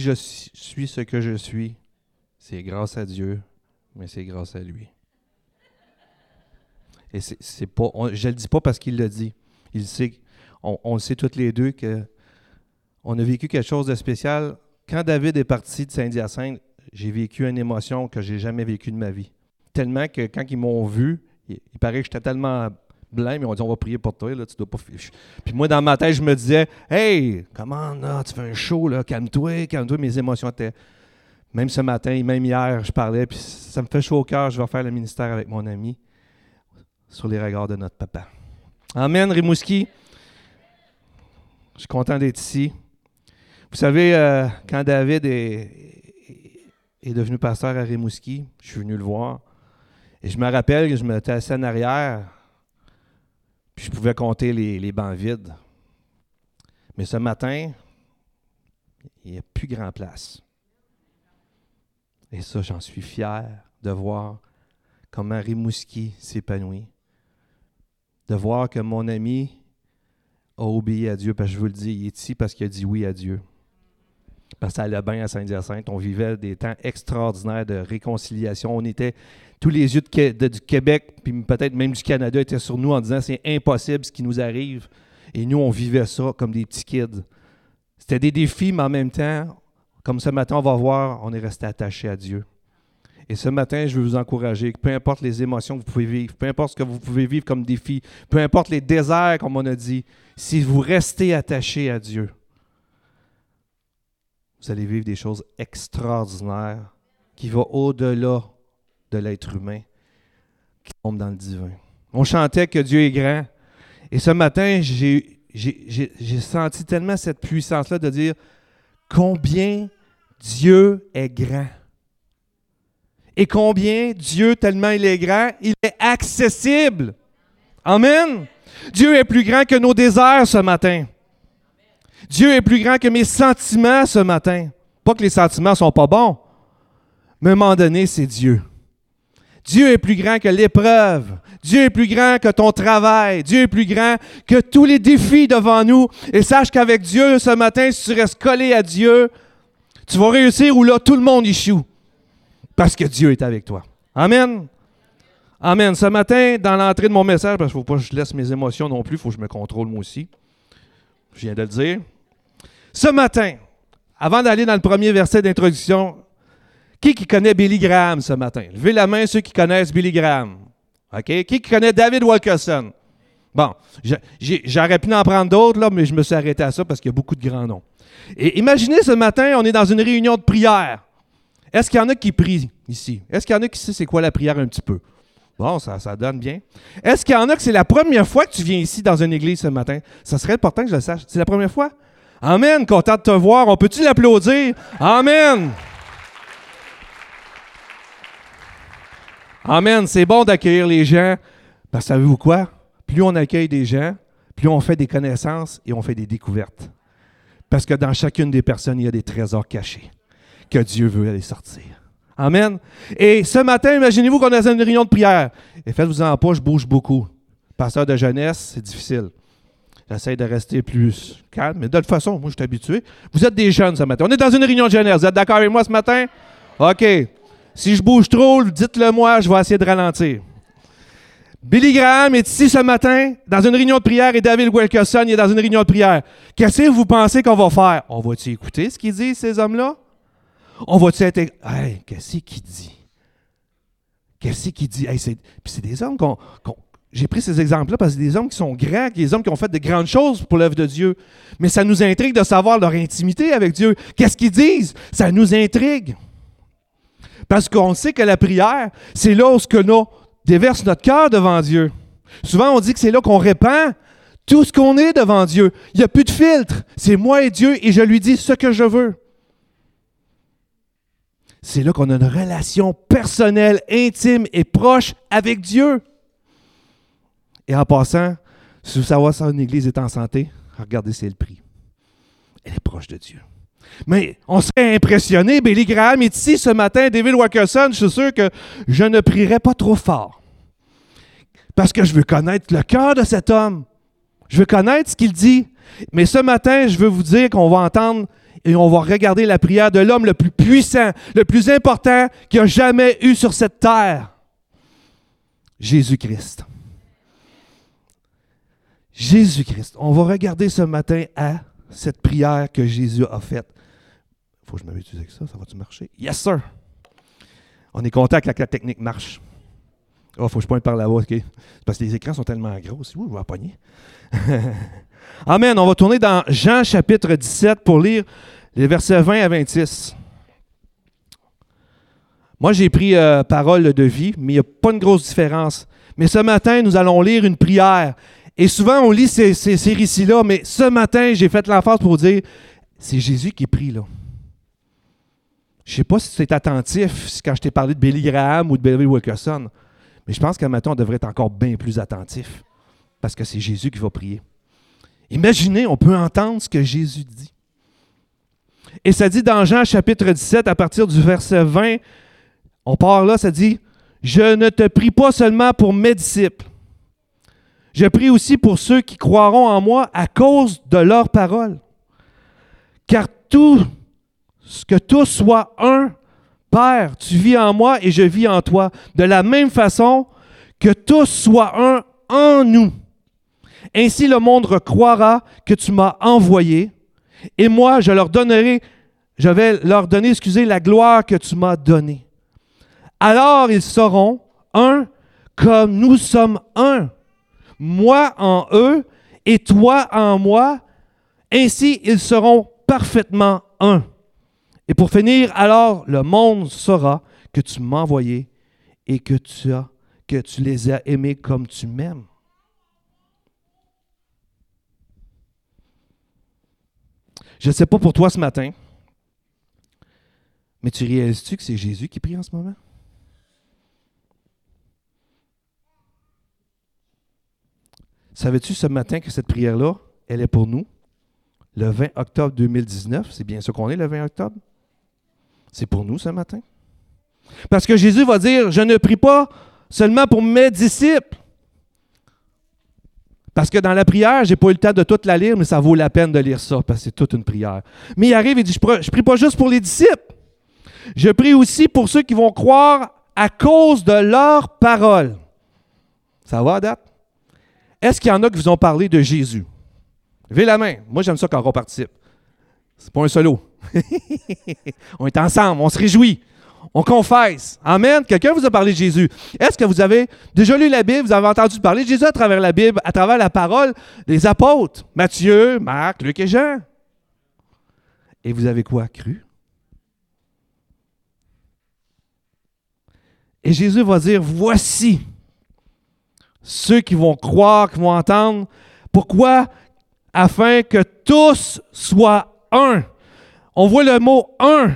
je suis ce que je suis, c'est grâce à Dieu, mais c'est grâce à lui. Et c'est pas, je le dis pas parce qu'il le dit. Il sait, on, on le sait toutes les deux que on a vécu quelque chose de spécial. Quand David est parti de Saint-Hyacinthe, j'ai vécu une émotion que j'ai jamais vécue de ma vie. Tellement que quand ils m'ont vu, il, paraît que j'étais tellement mais ils m'ont dit on va prier pour toi, tu dois pas. Puis moi, dans ma tête, je me disais Hey, comment là, tu fais un show, là, calme-toi, calme-toi, mes émotions étaient. Même ce matin, même hier, je parlais, puis ça me fait chaud au cœur, je vais faire le ministère avec mon ami sur les regards de notre papa. Amen, Rimouski. Je suis content d'être ici. Vous savez, euh, quand David est, devenu pasteur à Rimouski, je suis venu le voir. Et je me rappelle que je me mettais assis en arrière, je pouvais compter les, les bancs vides. Mais ce matin, il n'y a plus grand place. Et ça, j'en suis fier de voir comment Rimouski s'épanouit. De voir que mon ami a obéi à Dieu, parce que je vous le dis, il est ici parce qu'il a dit oui à Dieu. Parce que à Saint-Hyacinthe. On vivait des temps extraordinaires de réconciliation. On était, tous les yeux du Québec, puis peut-être même du Canada, étaient sur nous en disant c'est impossible ce qui nous arrive. Et nous, on vivait ça comme des petits kids. C'était des défis, mais en même temps, comme ce matin, on va voir, on est resté attaché à Dieu. Et ce matin, je veux vous encourager peu importe les émotions que vous pouvez vivre, peu importe ce que vous pouvez vivre comme défi, peu importe les déserts, comme on a dit, si vous restez attaché à Dieu, vous allez vivre des choses extraordinaires qui vont au-delà de l'être humain, qui tombent dans le divin. On chantait que Dieu est grand. Et ce matin, j'ai senti tellement cette puissance-là de dire combien Dieu est grand. Et combien Dieu, tellement il est grand, il est accessible. Amen. Dieu est plus grand que nos déserts ce matin. Dieu est plus grand que mes sentiments ce matin. Pas que les sentiments ne sont pas bons, mais à un moment donné, c'est Dieu. Dieu est plus grand que l'épreuve. Dieu est plus grand que ton travail. Dieu est plus grand que tous les défis devant nous. Et sache qu'avec Dieu, ce matin, si tu restes collé à Dieu, tu vas réussir où là, tout le monde échoue. Parce que Dieu est avec toi. Amen. Amen. Ce matin, dans l'entrée de mon message, parce qu'il ne faut pas que je laisse mes émotions non plus, il faut que je me contrôle moi aussi. Je viens de le dire. Ce matin, avant d'aller dans le premier verset d'introduction, qui qui connaît Billy Graham ce matin? Levez la main ceux qui connaissent Billy Graham. OK? Qui qui connaît David Wilkerson? Bon, j'aurais pu en prendre d'autres, mais je me suis arrêté à ça parce qu'il y a beaucoup de grands noms. Et imaginez ce matin, on est dans une réunion de prière. Est-ce qu'il y en a qui prient ici? Est-ce qu'il y en a qui sait c'est quoi la prière un petit peu? Bon, ça, ça donne bien. Est-ce qu'il y en a que c'est la première fois que tu viens ici dans une église ce matin? Ça serait important que je le sache. C'est la première fois? Amen, content de te voir. On peut-tu l'applaudir? Amen. Amen. C'est bon d'accueillir les gens. Parce savez-vous quoi? Plus on accueille des gens, plus on fait des connaissances et on fait des découvertes. Parce que dans chacune des personnes, il y a des trésors cachés que Dieu veut aller sortir. Amen. Et ce matin, imaginez-vous qu'on est dans une réunion de prière. Et faites-vous en pas, je bouge beaucoup. Pasteur de jeunesse, c'est difficile. J'essaie de rester plus calme, mais de toute façon, moi, je suis habitué. Vous êtes des jeunes ce matin. On est dans une réunion de jeunesse. Vous êtes d'accord avec moi ce matin? OK. Si je bouge trop, dites-le moi, je vais essayer de ralentir. Billy Graham est ici ce matin dans une réunion de prière et David Wilkerson est dans une réunion de prière. Qu'est-ce que vous pensez qu'on va faire? On va-tu écouter ce qu'ils disent, ces hommes-là? On va-tu être. Hey, qu'est-ce qu'il dit? Qu'est-ce qu'il dit? Puis c'est des hommes qu'on. j'ai pris ces exemples-là parce que c'est des hommes qui sont grands, des hommes qui ont fait de grandes choses pour l'œuvre de Dieu. Mais ça nous intrigue de savoir leur intimité avec Dieu. Qu'est-ce qu'ils disent? Ça nous intrigue. Parce qu'on sait que la prière, c'est là où ce que nous déverse notre cœur devant Dieu. Souvent, on dit que c'est là qu'on répand tout ce qu'on est devant Dieu. Il n'y a plus de filtre. C'est moi et Dieu et je lui dis ce que je veux c'est là qu'on a une relation personnelle, intime et proche avec Dieu. Et en passant, si vous savez si une église est en santé, regardez c'est le prix. Elle est proche de Dieu. Mais on serait impressionné. Billy Graham est ici ce matin, David Wilkerson. Je suis sûr que je ne prierai pas trop fort. Parce que je veux connaître le cœur de cet homme. Je veux connaître ce qu'il dit. Mais ce matin, je veux vous dire qu'on va entendre et on va regarder la prière de l'homme le plus puissant, le plus important qu'il a jamais eu sur cette terre. Jésus-Christ. Jésus-Christ. On va regarder ce matin à cette prière que Jésus a faite. Faut que je m'habitue avec ça, ça va-tu marcher? Yes, sir! On est content que la technique marche. Oh, faut que je pointe par là-bas, OK? Parce que les écrans sont tellement gros. Je vais pogner? Amen. On va tourner dans Jean chapitre 17 pour lire les versets 20 à 26. Moi, j'ai pris euh, parole de vie, mais il n'y a pas une grosse différence. Mais ce matin, nous allons lire une prière et souvent, on lit ces, ces, récits-là, mais ce matin, j'ai fait l'emphase pour dire, c'est Jésus qui prie là. Je ne sais pas si tu es attentif quand je t'ai parlé de Billy Graham ou de Billy Wilkerson, mais je pense qu'à matin, on devrait être encore bien plus attentif, parce que c'est Jésus qui va prier. Imaginez, on peut entendre ce que Jésus dit. Et ça dit dans Jean chapitre 17, à partir du verset 20, on part là, ça dit, Je ne te prie pas seulement pour mes disciples, je prie aussi pour ceux qui croiront en moi à cause de leur parole. Car tout, que tous soient un, Père, tu vis en moi et je vis en toi. De la même façon, que tous soient un en nous. Ainsi le monde croira que tu m'as envoyé, et moi je leur donnerai, je vais leur donner, excusez, la gloire que tu m'as donnée. Alors ils seront un comme nous sommes un moi en eux et toi en moi, ainsi ils seront parfaitement un. Et pour finir, alors le monde saura que tu m'as envoyé et que tu as que tu les as aimés comme tu m'aimes. Je ne sais pas pour toi ce matin, mais tu réalises-tu que c'est Jésus qui prie en ce moment? Savais-tu ce matin que cette prière-là, elle est pour nous? Le 20 octobre 2019, c'est bien ce qu'on est le 20 octobre? C'est pour nous ce matin. Parce que Jésus va dire, je ne prie pas seulement pour mes disciples. Parce que dans la prière, je n'ai pas eu le temps de toute la lire, mais ça vaut la peine de lire ça, parce que c'est toute une prière. Mais il arrive et dit, je ne prie pas juste pour les disciples. Je prie aussi pour ceux qui vont croire à cause de leur parole. Ça va date? Est-ce qu'il y en a qui vous ont parlé de Jésus? Levez la main. Moi, j'aime ça quand on participe. C'est pas un solo. on est ensemble, on se réjouit. On confesse. Amen. Quelqu'un vous a parlé de Jésus. Est-ce que vous avez déjà lu la Bible, vous avez entendu parler de Jésus à travers la Bible, à travers la parole des apôtres, Matthieu, Marc, Luc et Jean? Et vous avez quoi cru? Et Jésus va dire, voici ceux qui vont croire, qui vont entendre. Pourquoi? Afin que tous soient un. On voit le mot un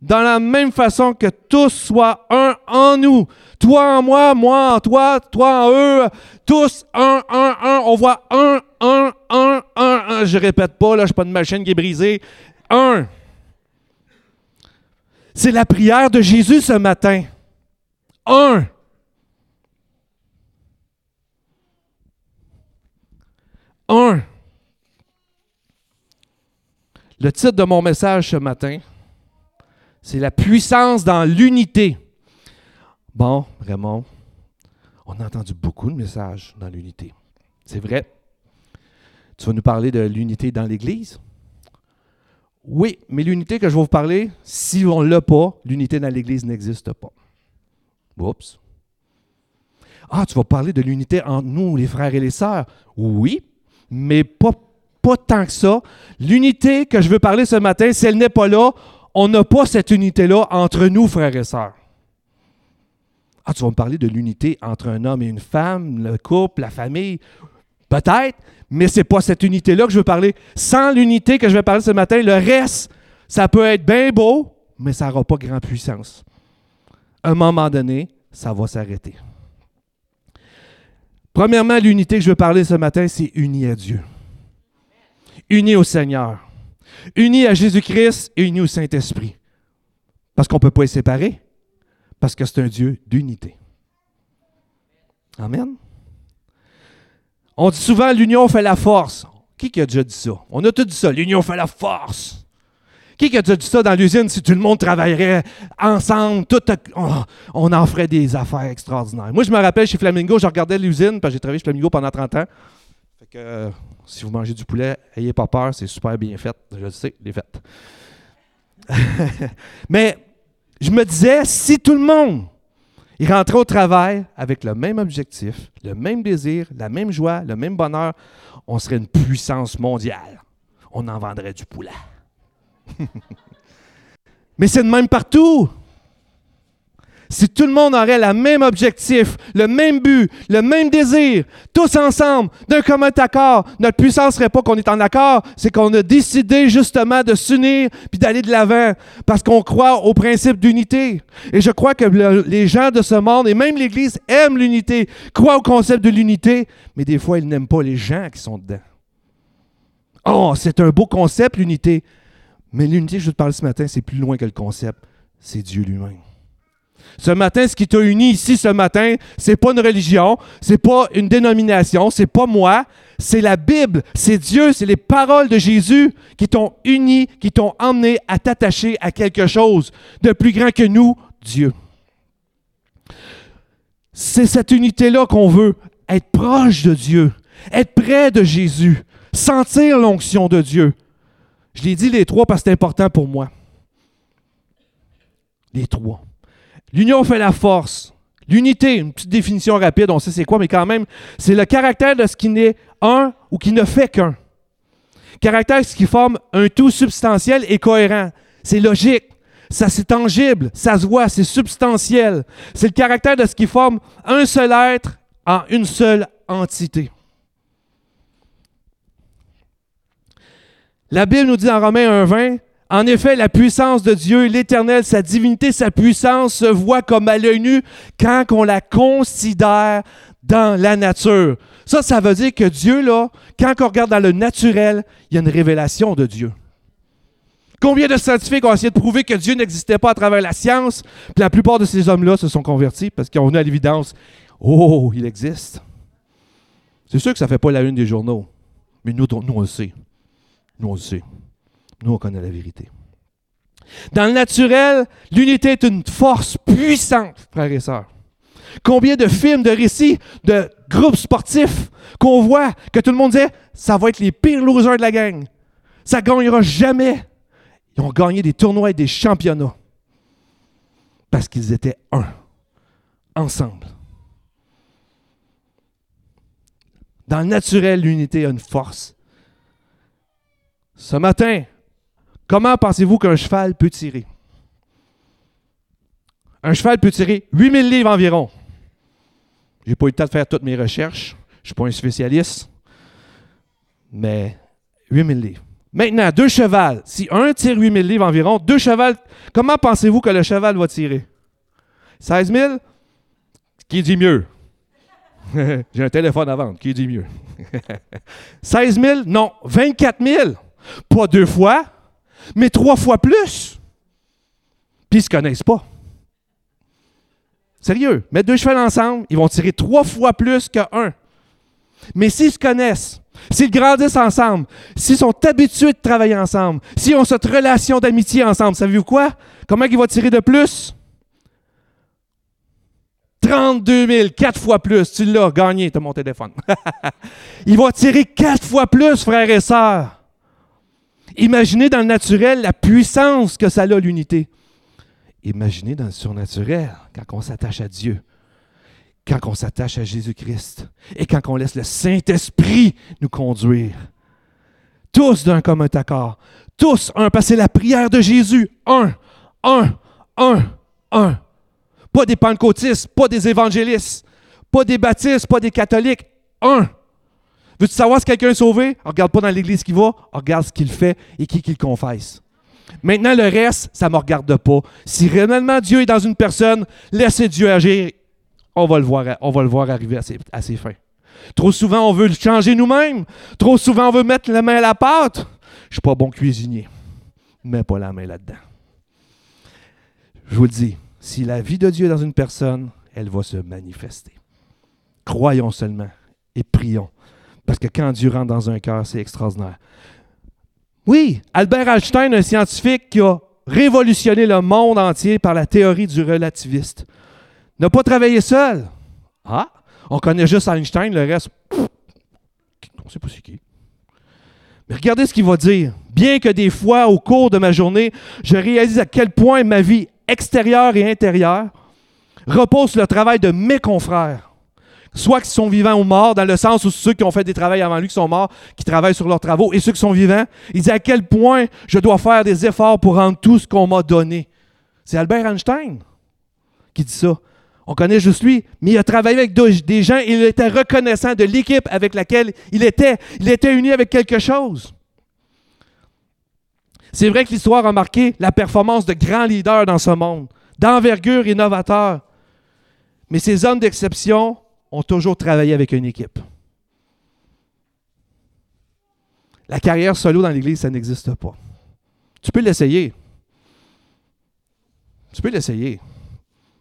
dans la même façon que tous soient un en nous. Toi en moi, moi en toi, toi en eux, tous un, un, un. On voit un, un, un, un, un. Je répète pas, là, je suis pas une machine qui est brisée. Un. C'est la prière de Jésus ce matin. Un. Un. Le titre de mon message ce matin, c'est La puissance dans l'unité. Bon, Raymond, on a entendu beaucoup de messages dans l'unité. C'est vrai? Tu vas nous parler de l'unité dans l'Église? Oui, mais l'unité que je vais vous parler, si on ne l'a pas, l'unité dans l'Église n'existe pas. Oups. Ah, tu vas parler de l'unité entre nous, les frères et les sœurs? Oui, mais pas, pas tant que ça. L'unité que je veux parler ce matin, si elle n'est pas là, on n'a pas cette unité-là entre nous, frères et sœurs. Ah, tu vas me parler de l'unité entre un homme et une femme, le couple, la famille? Peut-être, mais ce n'est pas cette unité-là que je veux parler. Sans l'unité que je vais parler ce matin, le reste, ça peut être bien beau, mais ça n'aura pas grande puissance. À un moment donné, ça va s'arrêter. Premièrement, l'unité que je veux parler ce matin, c'est uni à Dieu. Uni au Seigneur. Uni à Jésus-Christ et uni au Saint-Esprit. Parce qu'on ne peut pas les séparer. Parce que c'est un Dieu d'unité. Amen. On dit souvent l'union fait la force. Qui, a déjà dit ça? On a tout dit ça. L'union fait la force. Qui a dit ça dans l'usine si tout le monde travaillerait ensemble, tout, oh, on en ferait des affaires extraordinaires. Moi, je me rappelle chez Flamingo, je regardais l'usine, parce que j'ai travaillé chez Flamingo pendant 30 ans. Fait que, euh, si vous mangez du poulet, ayez pas peur, c'est super bien fait. Je le sais, les fait. Mais je me disais, si tout le monde il rentrait au travail avec le même objectif, le même désir, la même joie, le même bonheur, on serait une puissance mondiale. On en vendrait du poulet. Mais c'est de même partout. Si tout le monde aurait le même objectif, le même but, le même désir, tous ensemble, d'un commun accord, notre puissance ne serait pas qu'on est en accord, c'est qu'on a décidé justement de s'unir puis d'aller de l'avant parce qu'on croit au principe d'unité. Et je crois que les gens de ce monde et même l'Église aiment l'unité, croient au concept de l'unité, mais des fois ils n'aiment pas les gens qui sont dedans. Oh, c'est un beau concept, l'unité. Mais l'unité, je te parle ce matin, c'est plus loin que le concept. C'est Dieu lui-même. Ce matin, ce qui t'a uni ici ce matin, c'est pas une religion, c'est pas une dénomination, c'est pas moi, c'est la Bible, c'est Dieu, c'est les paroles de Jésus qui t'ont uni, qui t'ont emmené à t'attacher à quelque chose de plus grand que nous, Dieu. C'est cette unité-là qu'on veut, être proche de Dieu, être près de Jésus, sentir l'onction de Dieu. Je l'ai dit les trois parce que c'est important pour moi. Les trois. L'union fait la force. L'unité, une petite définition rapide, on sait c'est quoi, mais quand même, c'est le caractère de ce qui n'est un ou qui ne fait qu'un. Caractère, ce qui forme un tout substantiel et cohérent. C'est logique, ça c'est tangible, ça se voit, c'est substantiel. C'est le caractère de ce qui forme un seul être en une seule entité. La Bible nous dit en Romains 1.20, en effet, la puissance de Dieu, l'Éternel, sa divinité, sa puissance se voit comme à l'œil nu quand on la considère dans la nature. Ça, ça veut dire que Dieu, là, quand on regarde dans le naturel, il y a une révélation de Dieu. Combien de scientifiques ont essayé de prouver que Dieu n'existait pas à travers la science, puis la plupart de ces hommes-là se sont convertis parce qu'ils ont venu à l'évidence, oh, il existe. C'est sûr que ça ne fait pas la une des journaux, mais nous, nous on le sait. Nous, on le sait. Nous, on connaît la vérité. Dans le naturel, l'unité est une force puissante, frères et sœurs. Combien de films, de récits, de groupes sportifs qu'on voit, que tout le monde disait, ça va être les pires losers de la gang. Ça ne gagnera jamais. Ils ont gagné des tournois et des championnats. Parce qu'ils étaient un, ensemble. Dans le naturel, l'unité a une force. Ce matin, Comment pensez-vous qu'un cheval peut tirer? Un cheval peut tirer 8000 livres environ. Je n'ai pas eu le temps de faire toutes mes recherches. Je suis pas un spécialiste. Mais 8000 livres. Maintenant, deux chevals. Si un tire 8000 livres environ, deux chevals, comment pensez-vous que le cheval va tirer? 16 000? Qui dit mieux? J'ai un téléphone à vendre. Qui dit mieux? 16 000? Non. 24 000? Pas deux fois? Mais trois fois plus. Puis ils ne se connaissent pas. Sérieux, mettre deux chevaux ensemble, ils vont tirer trois fois plus qu'un. Mais s'ils se connaissent, s'ils grandissent ensemble, s'ils sont habitués de travailler ensemble, s'ils ont cette relation d'amitié ensemble, savez-vous quoi? Comment ils vont tirer de plus? 32 000, quatre fois plus. Tu l'as gagné, tu as mon téléphone. ils vont tirer quatre fois plus, frères et sœurs. Imaginez dans le naturel la puissance que ça a, l'unité. Imaginez dans le surnaturel, quand on s'attache à Dieu, quand on s'attache à Jésus-Christ et quand on laisse le Saint-Esprit nous conduire. Tous d'un commun accord. Tous un, parce que la prière de Jésus. Un, un, un, un. Pas des pentecôtistes, pas des évangélistes, pas des baptistes, pas des catholiques. Un. Veux-tu savoir si quelqu'un est sauvé? regarde pas dans l'église qui va, regarde ce qu'il fait et qui qu'il confesse. Maintenant, le reste, ça ne me regarde pas. Si réellement Dieu est dans une personne, laissez Dieu agir. On va le voir, on va le voir arriver à ses, à ses fins. Trop souvent, on veut le changer nous-mêmes. Trop souvent, on veut mettre la main à la pâte. Je ne suis pas bon cuisinier. Mets pas la main là-dedans. Je vous le dis, si la vie de Dieu est dans une personne, elle va se manifester. Croyons seulement et prions parce que quand Dieu rentre dans un cœur, c'est extraordinaire. Oui, Albert Einstein, un scientifique qui a révolutionné le monde entier par la théorie du relativiste, n'a pas travaillé seul. Ah, on connaît juste Einstein, le reste, on ne sait pas c'est qui. Mais regardez ce qu'il va dire. Bien que des fois, au cours de ma journée, je réalise à quel point ma vie extérieure et intérieure repose sur le travail de mes confrères soit qui sont vivants ou morts, dans le sens où ceux qui ont fait des travaux avant lui qui sont morts, qui travaillent sur leurs travaux, et ceux qui sont vivants, il dit à quel point je dois faire des efforts pour rendre tout ce qu'on m'a donné. C'est Albert Einstein qui dit ça. On connaît juste lui, mais il a travaillé avec des gens et il était reconnaissant de l'équipe avec laquelle il était. Il était uni avec quelque chose. C'est vrai que l'histoire a marqué la performance de grands leaders dans ce monde, d'envergure innovateur. Mais ces hommes d'exception ont toujours travaillé avec une équipe. La carrière solo dans l'Église, ça n'existe pas. Tu peux l'essayer. Tu peux l'essayer.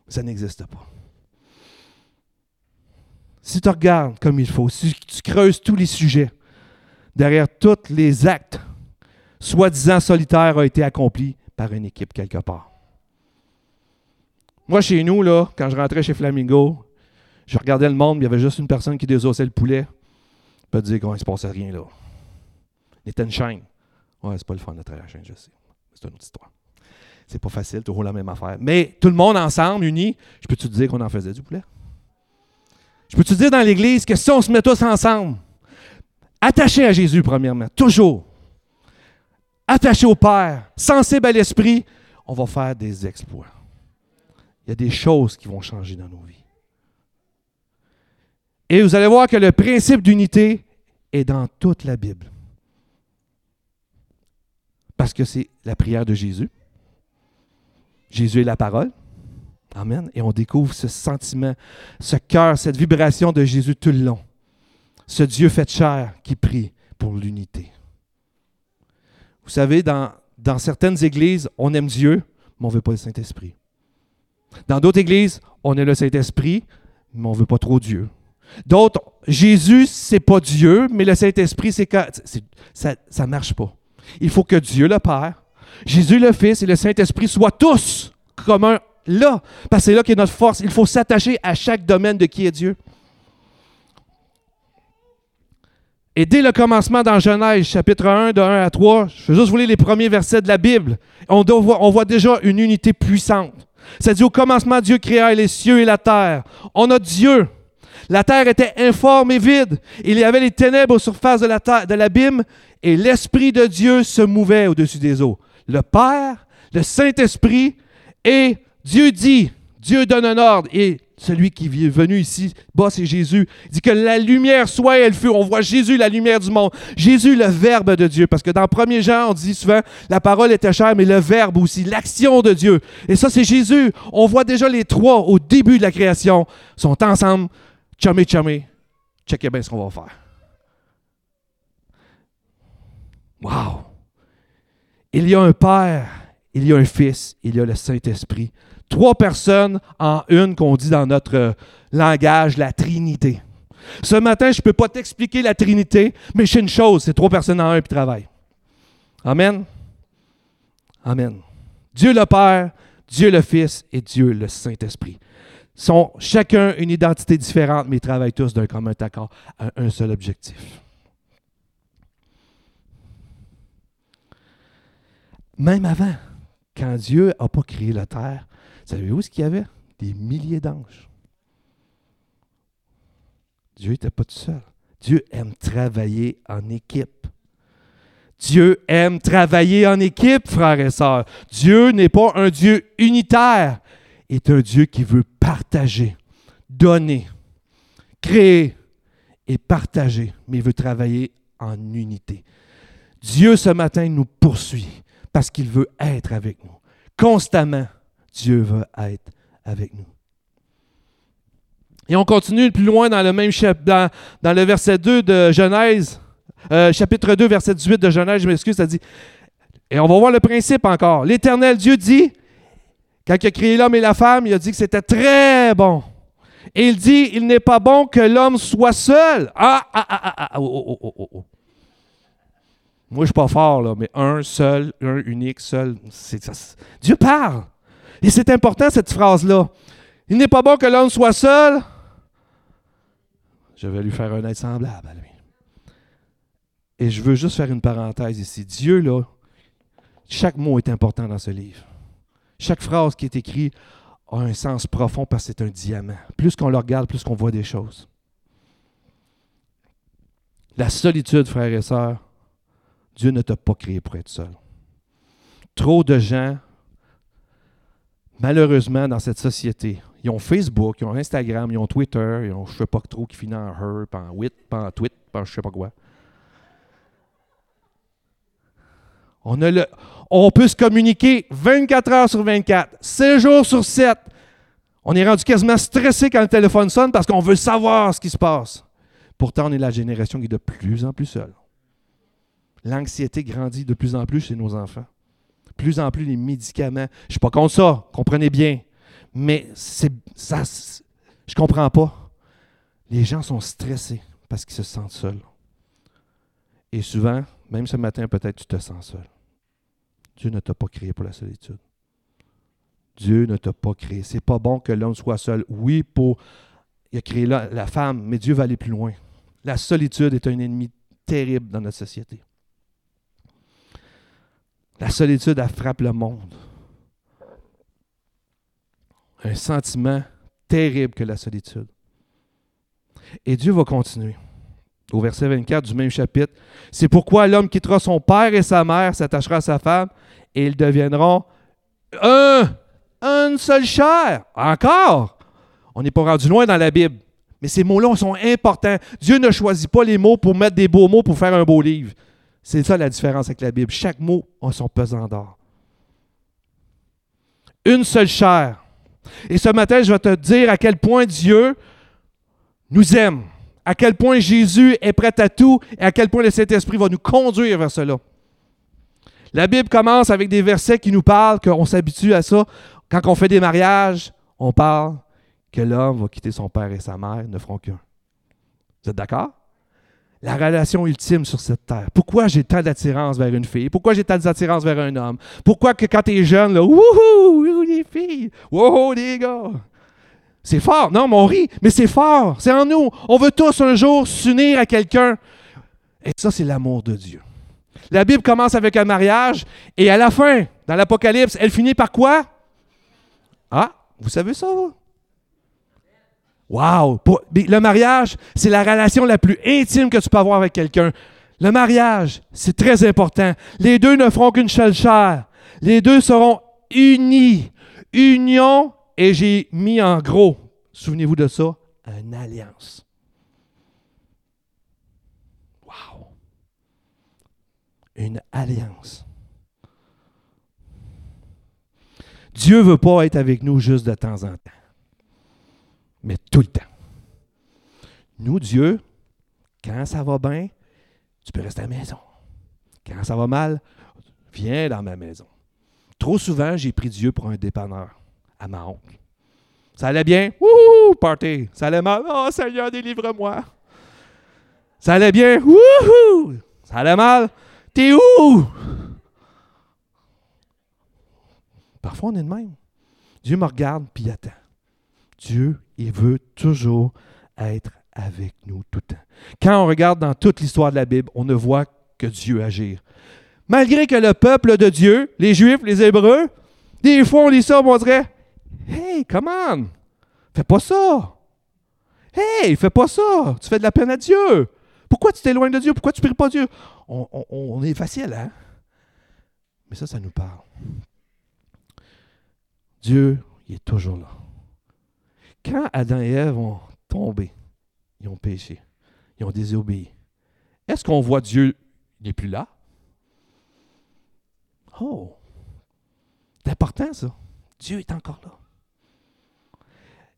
Ça n'existe pas. Si tu regardes comme il faut, si tu creuses tous les sujets, derrière tous les actes soi-disant solitaires ont été accomplis par une équipe quelque part. Moi, chez nous, là, quand je rentrais chez Flamingo, je regardais le monde, il y avait juste une personne qui désossait le poulet. Je peux te dire qu'il ne se passait rien là. Il était une chaîne. Ouais, c'est pas le fun de travailler la chaîne, je sais. C'est une autre histoire. C'est pas facile, toujours la même affaire. Mais tout le monde ensemble, unis, je peux te dire qu'on en faisait du poulet? Je peux te dire dans l'Église que si on se met tous ensemble, attachés à Jésus, premièrement, toujours, attachés au Père, sensibles à l'Esprit, on va faire des exploits. Il y a des choses qui vont changer dans nos vies. Et vous allez voir que le principe d'unité est dans toute la Bible. Parce que c'est la prière de Jésus. Jésus est la parole. Amen. Et on découvre ce sentiment, ce cœur, cette vibration de Jésus tout le long. Ce Dieu fait chair qui prie pour l'unité. Vous savez, dans, certaines églises, on aime Dieu, mais on ne veut pas le Saint-Esprit. Dans d'autres églises, on aime le Saint-Esprit, mais on ne veut pas trop Dieu. D'autres, Jésus, c'est pas Dieu, mais le Saint-Esprit, c'est que ça ne marche pas. Il faut que Dieu le Père, Jésus le Fils et le Saint-Esprit soient tous communs là, parce que c'est là qu'est notre force. Il faut s'attacher à chaque domaine de qui est Dieu. Et dès le commencement dans Genèse, chapitre 1, de 1 à 3, je vais juste vous lire les premiers versets de la Bible. On, on voit déjà une unité puissante. Ça dit au commencement, Dieu créa les cieux et la terre. On a Dieu, la terre était informe et vide. Il y avait les ténèbres aux surfaces de l'abîme, et l'Esprit de Dieu se mouvait au-dessus des eaux. Le Père, le Saint-Esprit, et Dieu dit, Dieu donne un ordre, et celui qui est venu ici, bas, c'est Jésus. Il dit que la lumière soit, elle fut. On voit Jésus, la lumière du monde. Jésus, le Verbe de Dieu. Parce que dans 1er Jean, on dit souvent, la parole était chère, mais le Verbe aussi, l'action de Dieu. Et ça, c'est Jésus. On voit déjà les trois au début de la création, sont ensemble chummy, chummy, checkez bien ce qu'on va faire. Wow! Il y a un Père, il y a un Fils, il y a le Saint-Esprit. Trois personnes en une qu'on dit dans notre euh, langage, la Trinité. Ce matin, je ne peux pas t'expliquer la Trinité, mais c'est une chose, c'est trois personnes en un qui travaillent. Amen. Amen. Dieu le Père, Dieu le Fils et Dieu le Saint-Esprit sont chacun une identité différente, mais ils travaillent tous d'un commun accord à un seul objectif. Même avant, quand Dieu n'a pas créé la terre, savez-vous ce qu'il y avait? Des milliers d'anges. Dieu n'était pas tout seul. Dieu aime travailler en équipe. Dieu aime travailler en équipe, frères et sœurs. Dieu n'est pas un Dieu unitaire est un Dieu qui veut partager, donner, créer et partager, mais il veut travailler en unité. Dieu ce matin nous poursuit parce qu'il veut être avec nous. Constamment, Dieu veut être avec nous. Et on continue plus loin dans le même chapitre, dans, le verset 2 de Genèse, euh, chapitre 2, verset 18 de Genèse, je m'excuse, ça dit, et on va voir le principe encore. L'Éternel Dieu dit, quand il a créé l'homme et la femme, il a dit que c'était très bon. Et il dit, il n'est pas bon que l'homme soit seul. Ah, ah, ah, ah, ah, oh, oh, oh, oh. Moi, je suis pas fort, là, mais un seul, un unique, seul. Dieu parle. Et c'est important, cette phrase-là. Il n'est pas bon que l'homme soit seul. Je vais lui faire un être semblable à lui. Et je veux juste faire une parenthèse ici. Dieu, là, chaque mot est important dans ce livre. Chaque phrase qui est écrite a un sens profond parce que c'est un diamant. Plus qu'on le regarde, plus qu'on voit des choses. La solitude, frères et sœurs, Dieu ne t'a pas créé pour être seul. Trop de gens, malheureusement, dans cette société, ils ont Facebook, ils ont Instagram, ils ont Twitter, ils ont je ne sais pas trop qui finit en her, en wit, en tweet, pas je ne sais pas quoi. On, peut se communiquer 24 heures sur 24, 7 jours sur 7. On est rendu quasiment stressé quand le téléphone sonne parce qu'on veut savoir ce qui se passe. Pourtant, on est la génération qui est de plus en plus seule. L'anxiété grandit de plus en plus chez nos enfants. Plus en plus les médicaments. Je ne suis pas contre ça, comprenez bien. Mais c'est ça, je ne comprends pas. Les gens sont stressés parce qu'ils se sentent seuls. Et souvent, même ce matin, peut-être tu te sens seul. Dieu ne t'a pas créé pour la solitude. Dieu ne t'a pas créé. C'est pas bon que l'homme soit seul. Oui, pour il a créé la, femme, mais Dieu va aller plus loin. La solitude est un ennemi terrible dans notre société. La solitude, elle frappe le monde. Un sentiment terrible que la solitude. Et Dieu va continuer. Au verset 24 du même chapitre, c'est pourquoi l'homme quittera son père et sa mère, s'attachera à sa femme, et ils deviendront un, une seule chair. Encore, on n'est pas rendu loin dans la Bible. Mais ces mots-là sont importants. Dieu ne choisit pas les mots pour mettre des beaux mots pour faire un beau livre. C'est ça la différence avec la Bible. Chaque mot a son pesant d'or. Une seule chair. Et ce matin, je vais te dire à quel point Dieu nous aime, à quel point Jésus est prêt à tout et à quel point le Saint-Esprit va nous conduire vers cela. La Bible commence avec des versets qui nous parlent qu'on s'habitue à ça. Quand on fait des mariages, on parle que l'homme va quitter son père et sa mère, ne feront qu'un. Vous êtes d'accord? La relation ultime sur cette terre. Pourquoi j'ai tant d'attirance vers une fille? Pourquoi j'ai tant d'attirance vers un homme? Pourquoi que quand tu es jeune, là, wouhou, les filles, wouhou, les gars. C'est fort. Non, mais on rit, mais c'est fort. C'est en nous. On veut tous un jour s'unir à quelqu'un. Et ça, c'est l'amour de Dieu. La Bible commence avec un mariage et à la fin, dans l'Apocalypse, elle finit par quoi? Ah, vous savez ça, vous? Wow! Le mariage, c'est la relation la plus intime que tu peux avoir avec quelqu'un. Le mariage, c'est très important. Les deux ne feront qu'une seule chair. Les deux seront unis. Union, et j'ai mis en gros, souvenez-vous de ça, une alliance. Wow! Une alliance. Dieu ne veut pas être avec nous juste de temps en temps mais tout le temps. Nous, Dieu, quand ça va bien, tu peux rester à la maison. Quand ça va mal, viens dans ma maison. Trop souvent, j'ai pris Dieu pour un dépanneur à ma honte. Ça allait bien? Wouhou, party. Ça allait mal? Oh Seigneur, délivre-moi. Ça allait bien? Wouhou! Ça allait mal? T'es où? Parfois, on est de même. Dieu me regarde puis il attend. Dieu, il veut toujours être avec nous tout le temps. Quand on regarde dans toute l'histoire de la Bible, on ne voit que Dieu agir. Malgré que le peuple de Dieu, les Juifs, les Hébreux, des fois on lit ça, on dirait Hey, come on, fais pas ça. Hey, fais pas ça. Tu fais de la peine à Dieu. Pourquoi tu t'éloignes de Dieu? Pourquoi tu pries pas Dieu? On, on est facile, hein? Mais ça, ça nous parle. Dieu, il est toujours là. Quand Adam et Ève ont tombé, ils ont péché, ils ont désobéi, est-ce qu'on voit Dieu n'est plus là? Oh! C'est important ça. Dieu est encore là.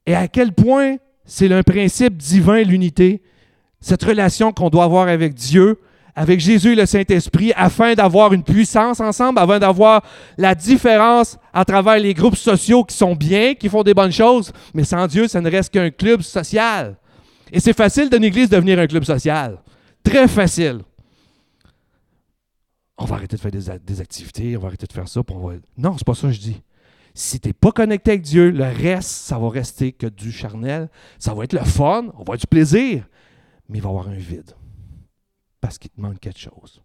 Et à quel point c'est un principe divin, l'unité, cette relation qu'on doit avoir avec Dieu, avec Jésus et le Saint-Esprit afin d'avoir une puissance ensemble, afin d'avoir la différence à travers les groupes sociaux qui sont bien, qui font des bonnes choses, mais sans Dieu, ça ne reste qu'un club social. Et c'est facile d'une église devenir un club social. Très facile. on va arrêter de faire des, activités, on va arrêter de faire ça. Puis. Non, c'est pas ça que je dis. Si tu n'es pas connecté avec Dieu, le reste, ça va rester que du charnel. Ça va être le fun, on va avoir du plaisir, mais il va y avoir un vide. Parce qu'il te manque quelque chose.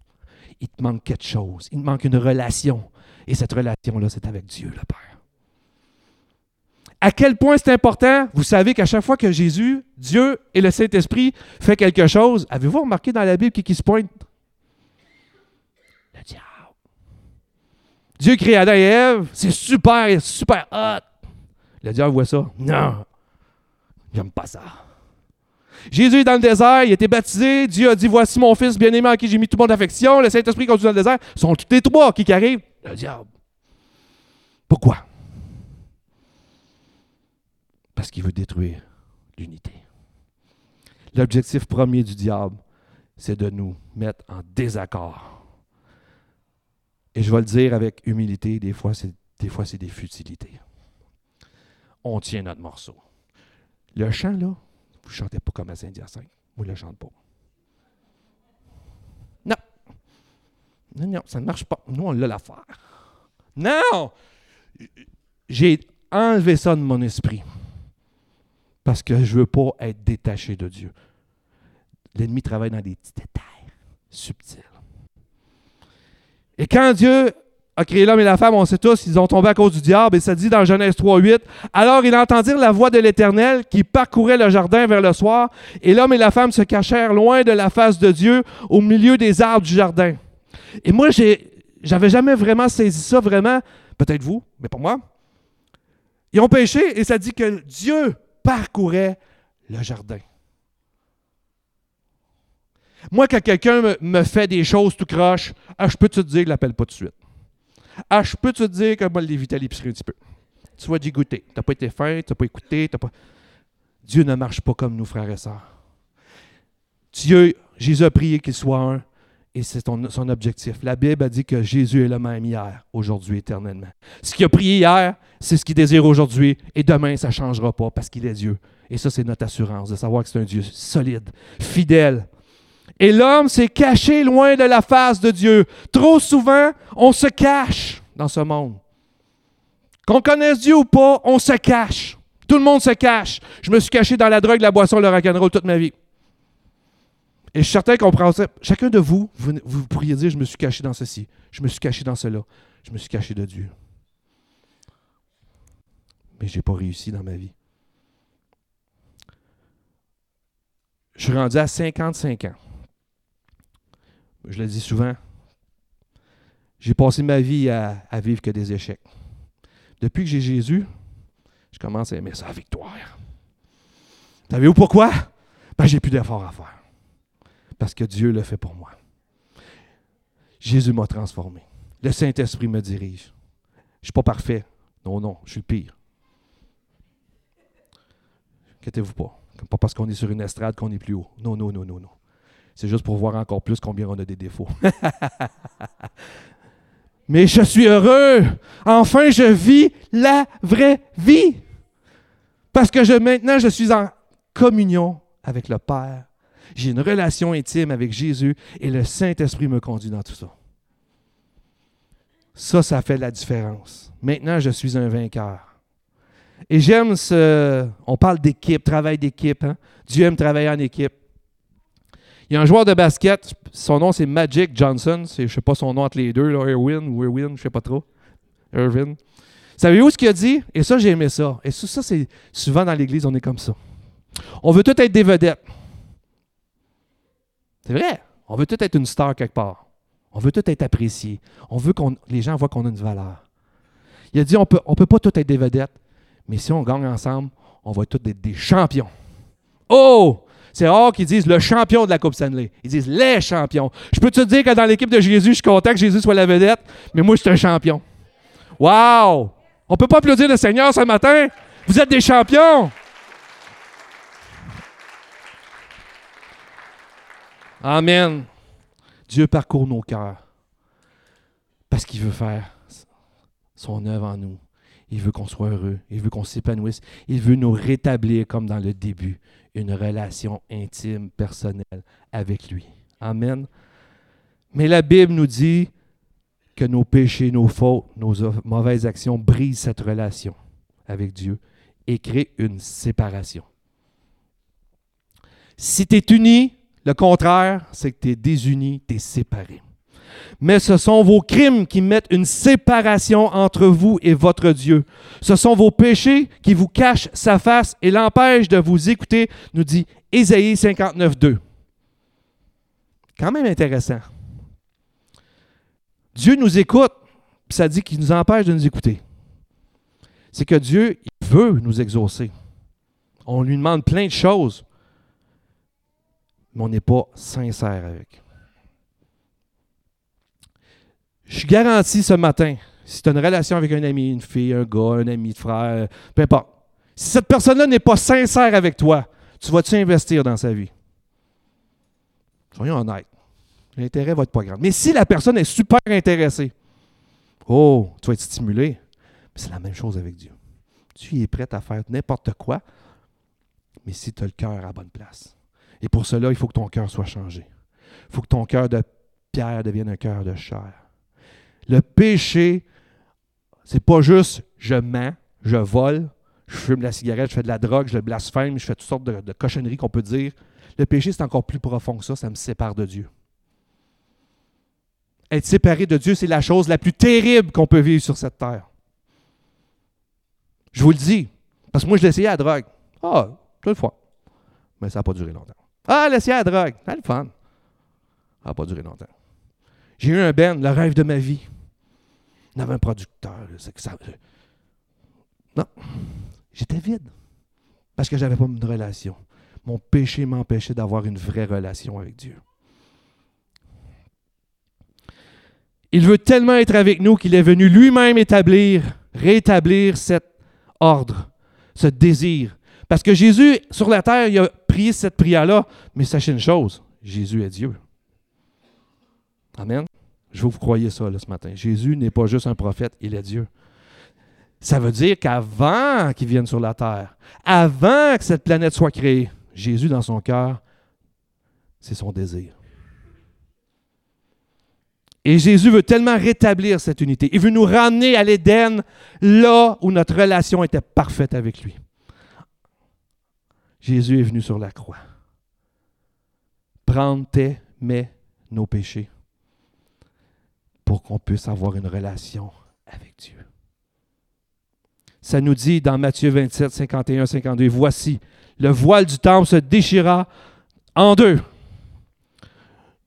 Il te manque quelque chose. Il te manque une relation. Et cette relation-là, c'est avec Dieu, le Père. À quel point c'est important? Vous savez qu'à chaque fois que Jésus, Dieu et le Saint-Esprit fait quelque chose, avez-vous remarqué dans la Bible qui, qui se pointe? Le diable. Dieu crée Adam et Ève, c'est super, super hot. Le diable voit ça. Non, j'aime pas ça. Jésus est dans le désert, il a été baptisé. Dieu a dit Voici mon fils bien-aimé à qui j'ai mis tout mon affection. Le Saint-Esprit conduit dans le désert. Ce sont tous les trois qui, qui arrivent. Le diable. Pourquoi? Parce qu'il veut détruire l'unité. L'objectif premier du diable, c'est de nous mettre en désaccord. Et je vais le dire avec humilité, des fois, c'est des, futilités. On tient notre morceau. Le chant, là, vous ne chantez pas comme à Saint-Hyacinthe. Vous ne le chantez pas. Non. Non, non, ça ne marche pas. Nous, on l'a l'affaire. Non! J'ai enlevé ça de mon esprit. Parce que je ne veux pas être détaché de Dieu. L'ennemi travaille dans des petits détails subtils. Et quand Dieu a créé l'homme et la femme, on sait tous, ils ont tombé à cause du diable. Et ça dit dans Genèse 3, 8. Alors ils entendirent la voix de l'Éternel qui parcourait le jardin vers le soir, et l'homme et la femme se cachèrent loin de la face de Dieu, au milieu des arbres du jardin. Et moi, j'avais jamais vraiment saisi ça, vraiment. Peut-être vous, mais pas moi. Ils ont péché et ça dit que Dieu parcourait le jardin. Moi, quand quelqu'un me, fait des choses tout croche, ah, je peux te dire qu'il l'appelle pas tout de suite. Ah, je peux te dire que moi, l'éviter à l'épicerie un petit peu. Tu vas goûter. Tu n'as pas été fin, tu n'as pas écouté. pas... Dieu ne marche pas comme nous, frères et sœurs. Dieu, Jésus a prié qu'il soit un, et c'est son objectif. La Bible a dit que Jésus est le même hier, aujourd'hui, éternellement. Ce qu'il a prié hier, c'est ce qu'il désire aujourd'hui, et demain, ça ne changera pas parce qu'il est Dieu. Et ça, c'est notre assurance de savoir que c'est un Dieu solide, fidèle, et l'homme s'est caché loin de la face de Dieu. Trop souvent, on se cache dans ce monde. Qu'on connaisse Dieu ou pas, on se cache. Tout le monde se cache. Je me suis caché dans la drogue, la boisson, le rock'n'roll toute ma vie. Et je suis certain qu'on prend ça. Chacun de vous, vous, vous, pourriez dire, je me suis caché dans ceci, je me suis caché dans cela, je me suis caché de Dieu. Mais je n'ai pas réussi dans ma vie. Je suis rendu à 55 ans je le dis souvent, j'ai passé ma vie à, vivre que des échecs. Depuis que j'ai Jésus, je commence à aimer sa victoire. Savez-vous pourquoi? Ben, j'ai plus d'efforts à faire. Parce que Dieu le fait pour moi. Jésus m'a transformé. Le Saint-Esprit me dirige. Je ne suis pas parfait. Non, non, je suis le pire. Inquiétez-vous pas. Pas parce qu'on est sur une estrade qu'on est plus haut. Non, non, non, non, non. C'est juste pour voir encore plus combien on a des défauts. Mais je suis heureux. Enfin, je vis la vraie vie. Parce que maintenant, je suis en communion avec le Père. J'ai une relation intime avec Jésus et le Saint-Esprit me conduit dans tout ça. Ça, ça fait la différence. Maintenant, je suis un vainqueur. Et j'aime ce... On parle d'équipe, travail d'équipe. Hein. Dieu aime travailler en équipe. Il y a un joueur de basket, son nom c'est Magic Johnson, je ne sais pas son nom entre les deux, là, Erwin ou Erwin, je ne sais pas trop. Erwin. Savez-vous ce qu'il a dit? Et ça, j'ai aimé ça. Et ça, c'est souvent dans l'Église, on est comme ça. On veut tout être des vedettes. C'est vrai. On veut tout être une star quelque part. On veut tout être apprécié. On veut que les gens voient qu'on a une valeur. Il a dit on peut, ne peut pas tout être des vedettes, mais si on gagne ensemble, on va tous être des champions. Oh! C'est rare qu'ils disent le champion de la Coupe Stanley. Ils disent les champions. Je peux te dire que dans l'équipe de Jésus, je suis content que Jésus soit la vedette, mais moi, je suis un champion. Wow! On peut pas applaudir le Seigneur ce matin? Vous êtes des champions. Amen. Dieu parcourt nos cœurs parce qu'il veut faire son œuvre en nous. Il veut qu'on soit heureux. Il veut qu'on s'épanouisse. Il veut nous rétablir comme dans le début une relation intime, personnelle avec lui. Amen. Mais la Bible nous dit que nos péchés, nos fautes, nos mauvaises actions brisent cette relation avec Dieu et créent une séparation. Si tu es uni, le contraire, c'est que tu es désuni, tu es séparé. Mais ce sont vos crimes qui mettent une séparation entre vous et votre Dieu. Ce sont vos péchés qui vous cachent sa face et l'empêchent de vous écouter, nous dit Ésaïe 59, 2. Quand même intéressant. Dieu nous écoute, puis ça dit qu'il nous empêche de nous écouter. C'est que Dieu, il veut nous exaucer. On lui demande plein de choses, mais on n'est pas sincère avec. Je suis garanti ce matin, si tu as une relation avec un ami, une fille, un gars, un ami de frère, peu importe, si cette personne-là n'est pas sincère avec toi, tu vas-tu investir dans sa vie? Soyons honnêtes. L'intérêt va être pas grand. Mais si la personne est super intéressée, oh, tu vas être stimulé. C'est la même chose avec Dieu. Tu es prêt à faire n'importe quoi, mais si tu as le cœur à bonne place. Et pour cela, il faut que ton cœur soit changé. Il faut que ton cœur de pierre devienne un cœur de chair. Le péché, c'est pas juste je mens, je vole, je fume la cigarette, je fais de la drogue, je blasphème, je fais toutes sortes de, cochonneries qu'on peut dire. Le péché, c'est encore plus profond que ça, ça me sépare de Dieu. Être séparé de Dieu, c'est la chose la plus terrible qu'on peut vivre sur cette terre. Je vous le dis, parce que moi, je l'ai essayé à la drogue. Ah, toute fois. Mais ça n'a pas duré longtemps. Ah, l'essayer à la drogue, c'est le fun. Ça n'a pas duré longtemps. J'ai eu un Ben, le rêve de ma vie. On avait un producteur. ça... Non, j'étais vide. Parce que je n'avais pas une relation. Mon péché m'empêchait d'avoir une vraie relation avec Dieu. Il veut tellement être avec nous qu'il est venu lui-même établir, rétablir cet ordre, ce désir. Parce que Jésus, sur la terre, il a prié cette prière-là, mais sachez une chose, Jésus est Dieu. Amen. Je veux que vous croyez ça ce matin. Jésus n'est pas juste un prophète, il est Dieu. Ça veut dire qu'avant qu'il vienne sur la terre, avant que cette planète soit créée, Jésus dans son cœur, c'est son désir. Et Jésus veut tellement rétablir cette unité. Il veut nous ramener à l'Éden, là où notre relation était parfaite avec lui. Jésus est venu sur la croix. Prendre tes, mais nos péchés pour qu'on puisse avoir une relation avec Dieu. Ça nous dit dans Matthieu 27, 51, 52, Voici, le voile du temple se déchira en deux,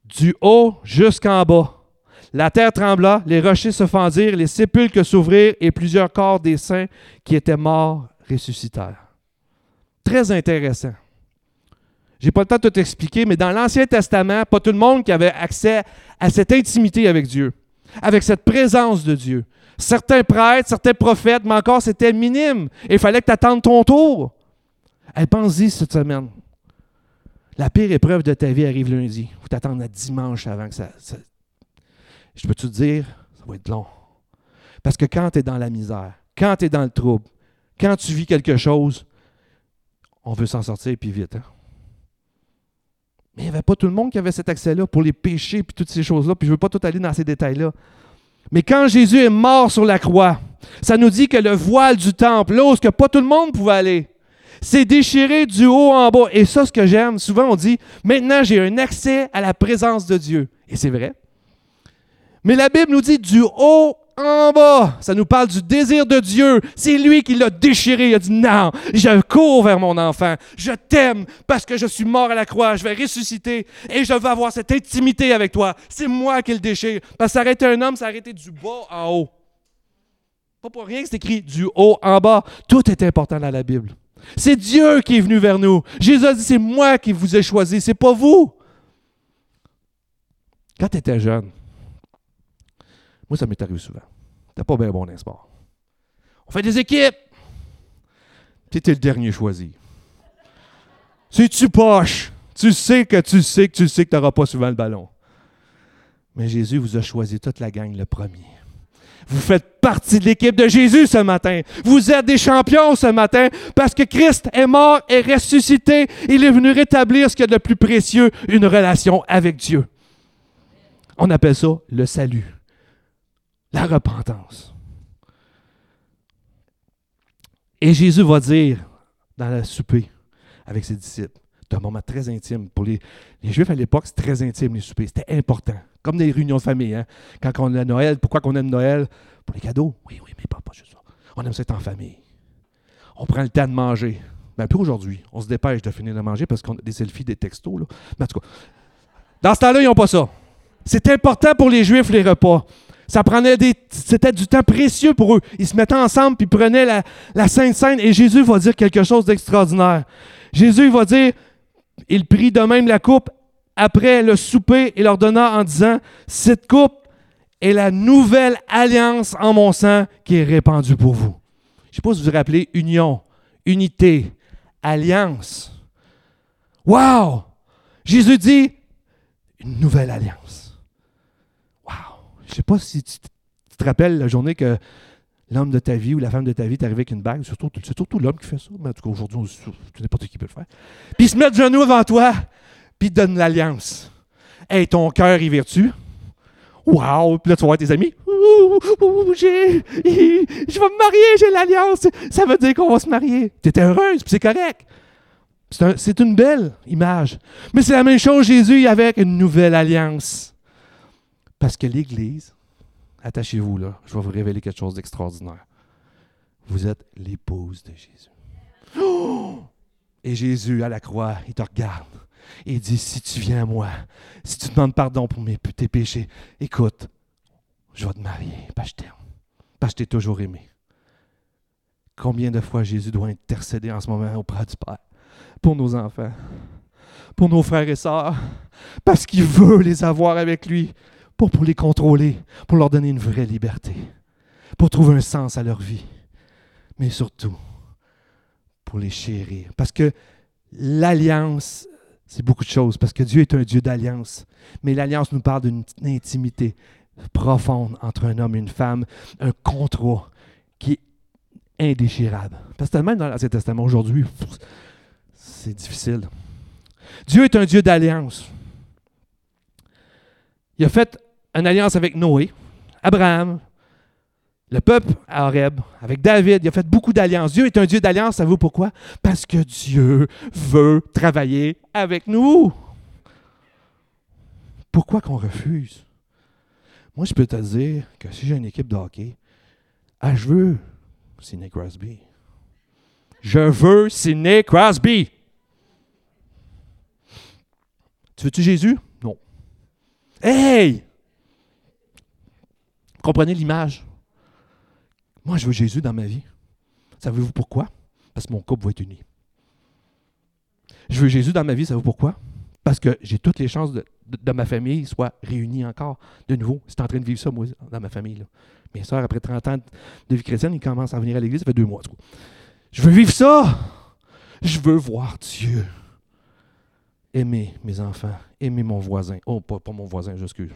du haut jusqu'en bas la terre trembla, les rochers se fendirent, les sépulcres s'ouvrirent et plusieurs corps des saints qui étaient morts ressuscitèrent. Très intéressant. Je n'ai pas le temps de tout expliquer, mais dans l'Ancien Testament, pas tout le monde qui avait accès à cette intimité avec Dieu, avec cette présence de Dieu. Certains prêtres, certains prophètes, mais encore c'était minime. il fallait que tu attendes ton tour. Elle pense-y cette semaine. La pire épreuve de ta vie arrive lundi. Faut t'attendre à dimanche avant que ça, je peux te dire, ça va être long. Parce que quand tu es dans la misère, quand tu es dans le trouble, quand tu vis quelque chose, on veut s'en sortir puis vite. Hein? Il n'y avait pas tout le monde qui avait cet accès-là pour les péchés et toutes ces choses-là. Puis je ne veux pas tout aller dans ces détails-là. Mais quand Jésus est mort sur la croix, ça nous dit que le voile du temple, là où que pas tout le monde pouvait aller, c'est déchiré du haut en bas. Et ça, ce que j'aime, souvent on dit, maintenant j'ai un accès à la présence de Dieu. Et c'est vrai. Mais la Bible nous dit du haut en bas. Ça nous parle du désir de Dieu. C'est lui qui l'a déchiré. Il a dit non, je cours vers mon enfant. Je t'aime parce que je suis mort à la croix. Je vais ressusciter et je veux avoir cette intimité avec toi. C'est moi qui le déchire. Parce que s'arrêter un homme, s'arrêter du bas en haut. Pas pour rien que c'est écrit du haut en bas. Tout est important dans la Bible. C'est Dieu qui est venu vers nous. Jésus a dit c'est moi qui vous ai choisi, c'est pas vous. Quand tu étais jeune, moi, ça m'est arrivé souvent. T'es pas bien bon dans sport. On fait des équipes. Tu étais le dernier choisi. Si tu poches, tu sais que tu sais que tu sais que tu n'auras pas souvent le ballon. Mais Jésus vous a choisi toute la gang le premier. Vous faites partie de l'équipe de Jésus ce matin. Vous êtes des champions ce matin parce que Christ est mort et ressuscité. Il est venu rétablir ce qu'il y a de plus précieux, une relation avec Dieu. On appelle ça le salut La repentance. Et Jésus va dire dans la souper avec ses disciples, c'est un moment très intime. Pour les, les Juifs à l'époque, c'est très intime, les soupers. C'était important. Comme des réunions de famille. Hein? Quand on a Noël, pourquoi qu'on aime Noël? Pour les cadeaux. Oui, oui, mais pas, pas juste ça. On aime ça être en famille. On prend le temps de manger. Ben, plus aujourd'hui. On se dépêche de finir de manger parce qu'on a des selfies, des textos. Mais en tout cas, dans ce temps-là, ils n'ont pas ça. C'est important pour les Juifs, les repas. Ça prenait des. C'était du temps précieux pour eux. Ils se mettaient ensemble puis prenaient la, la Sainte Seine et Jésus va dire quelque chose d'extraordinaire. Jésus va dire il prit de même la coupe après le souper et leur donna en disant Cette coupe est la nouvelle alliance en mon sang qui est répandue pour vous. Je ne sais pas si vous vous rappelez union, unité, alliance. Wow! Jésus dit une nouvelle alliance. Je sais pas si tu te rappelles la journée que l'homme de ta vie ou la femme de ta vie est arrivé avec une bague. C'est surtout l'homme qui fait ça. Mais en tout cas, aujourd'hui, n'importe qui peut le faire. Puis se met de genoux devant toi, puis il te donne l'alliance. Hey, ton cœur y vertu. Wow! Puis là, tu vas voir tes amis. Ouh, j'ai, je vais me marier, j'ai l'alliance. Ça veut dire qu'on va se marier. Tu étais heureuse, puis c'est correct. C'est, une belle image. Mais c'est la même chose, Jésus, avec une nouvelle alliance. Parce que l'Église, attachez-vous là, je vais vous révéler quelque chose d'extraordinaire. Vous êtes l'épouse de Jésus. Et Jésus, à la croix, il te regarde il dit, si tu viens à moi, si tu demandes pardon pour mes, tes péchés, écoute, je vais te marier, parce je t'aime, parce que je t'ai toujours aimé. Combien de fois Jésus doit intercéder en ce moment auprès du Père pour nos enfants, pour nos frères et sœurs, parce qu'il veut les avoir avec lui, pour, les contrôler, pour leur donner une vraie liberté, pour trouver un sens à leur vie, mais surtout pour les chérir. Parce que l'alliance, c'est beaucoup de choses, parce que Dieu est un Dieu d'alliance. Mais l'alliance nous parle d'une intimité profonde entre un homme et une femme, un contrat qui est indéchirable. Parce que même dans l'Ancien Testament, aujourd'hui, c'est difficile. Dieu est un Dieu d'alliance. Il a fait une alliance avec Noé, Abraham, le peuple à Horeb, avec David. Il a fait beaucoup d'alliances. Dieu est un Dieu d'alliance, savez-vous pourquoi? Parce que Dieu veut travailler avec nous. Pourquoi qu'on refuse? Moi, je peux te dire que si j'ai une équipe de hockey, ah, je veux Sidney Crosby. Je veux Sidney Crosby. Tu veux-tu Jésus? Non. Hey! Comprenez l'image? Moi, je veux Jésus dans ma vie. Savez-vous pourquoi? Parce que mon couple va être uni. Je veux Jésus dans ma vie, savez-vous pourquoi? Parce que j'ai toutes les chances de, ma famille soit réunie encore de nouveau. C'est en train de vivre ça, moi, dans ma famille. Mes soeurs, après 30 ans de vie chrétienne, ils commencent à venir à l'église, ça fait deux mois. Je veux vivre ça! Je veux voir Dieu. Aimer mes enfants, aimer mon voisin. Oh, pas, pas mon voisin, j'excuse.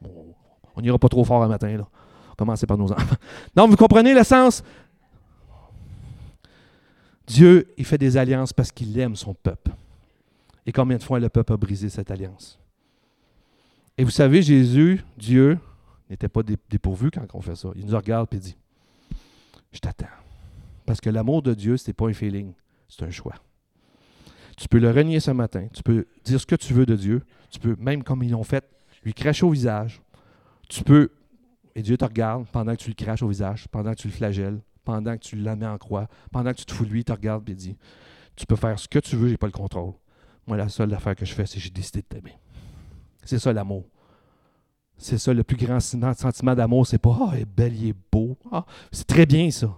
Bon, on n'ira pas trop fort un matin, là. Commencez par nos enfants. Non, vous comprenez le sens? Dieu, il fait des alliances parce qu'il aime son peuple. Et combien de fois le peuple a brisé cette alliance? Et vous savez, Jésus, Dieu, n'était pas dépourvu quand on fait ça. Il nous regarde et dit Je t'attends. Parce que l'amour de Dieu, ce n'est pas un feeling, c'est un choix. Tu peux le renier ce matin, tu peux dire ce que tu veux de Dieu, tu peux, même comme ils l'ont fait, lui cracher au visage, tu peux, et Dieu te regarde pendant que tu le craches au visage, pendant que tu le flagelles, pendant que tu la mets en croix, pendant que tu te fous de lui, il te regarde et dit Tu peux faire ce que tu veux, je n'ai pas le contrôle. Moi, la seule affaire que je fais, c'est que j'ai décidé de t'aimer. C'est ça l'amour. C'est ça le plus grand sentiment d'amour. C'est pas Ah, il est belle, il est beau. Ah, c'est très bien ça.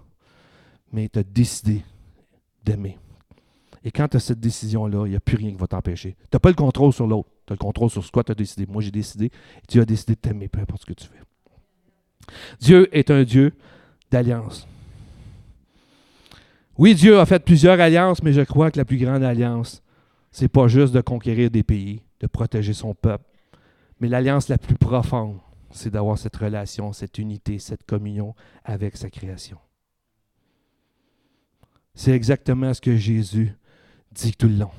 Mais tu as décidé d'aimer. Et quand tu as cette décision-là, il n'y a plus rien qui va t'empêcher. Tu n'as pas le contrôle sur l'autre. Tu as le contrôle sur ce que tu as décidé. Moi, j'ai décidé. Tu as décidé de t'aimer, peu importe ce que tu fais. Dieu est un Dieu d'alliance. Oui, Dieu a fait plusieurs alliances, mais je crois que la plus grande alliance, c'est pas juste de conquérir des pays, de protéger son peuple, mais l'alliance la plus profonde, c'est d'avoir cette relation, cette unité, cette communion avec sa création. C'est exactement ce que Jésus dit tout le long.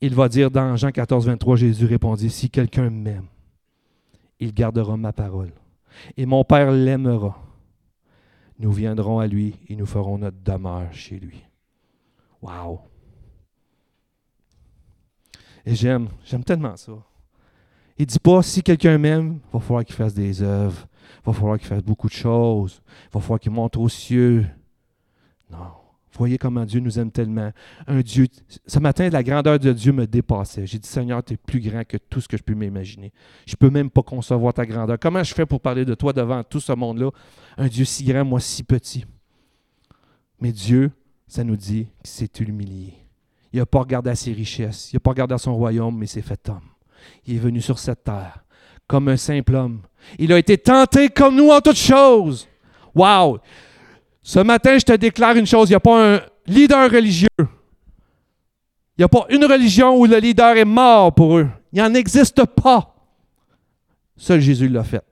Il va dire dans Jean 14, 23, Jésus répondit, Si quelqu'un m'aime, il gardera ma parole. Et mon Père l'aimera. Nous viendrons à lui et nous ferons notre demeure chez lui. Wow! Et j'aime, j'aime tellement ça. Il ne dit pas si quelqu'un m'aime, il va falloir qu'il fasse des œuvres, il va falloir qu'il fasse beaucoup de choses, il va falloir qu'il monte aux cieux. Non. Voyez comment Dieu nous aime tellement. Un Dieu, ce matin, la grandeur de Dieu me dépassait. J'ai dit, Seigneur, tu es plus grand que tout ce que je peux m'imaginer. Je ne peux même pas concevoir ta grandeur. Comment je fais pour parler de toi devant tout ce monde-là? Un Dieu si grand, moi si petit. Mais Dieu, ça nous dit qu'il s'est humilié. Il n'a pas regardé à ses richesses, il n'a pas regardé à son royaume, mais s'est fait homme. Il est venu sur cette terre comme un simple homme. Il a été tenté comme nous en toutes choses. Wow! Ce matin, je te déclare une chose, il n'y a pas un leader religieux. Il n'y a pas une religion où le leader est mort pour eux. Il en existe pas. Seul Jésus l'a fait.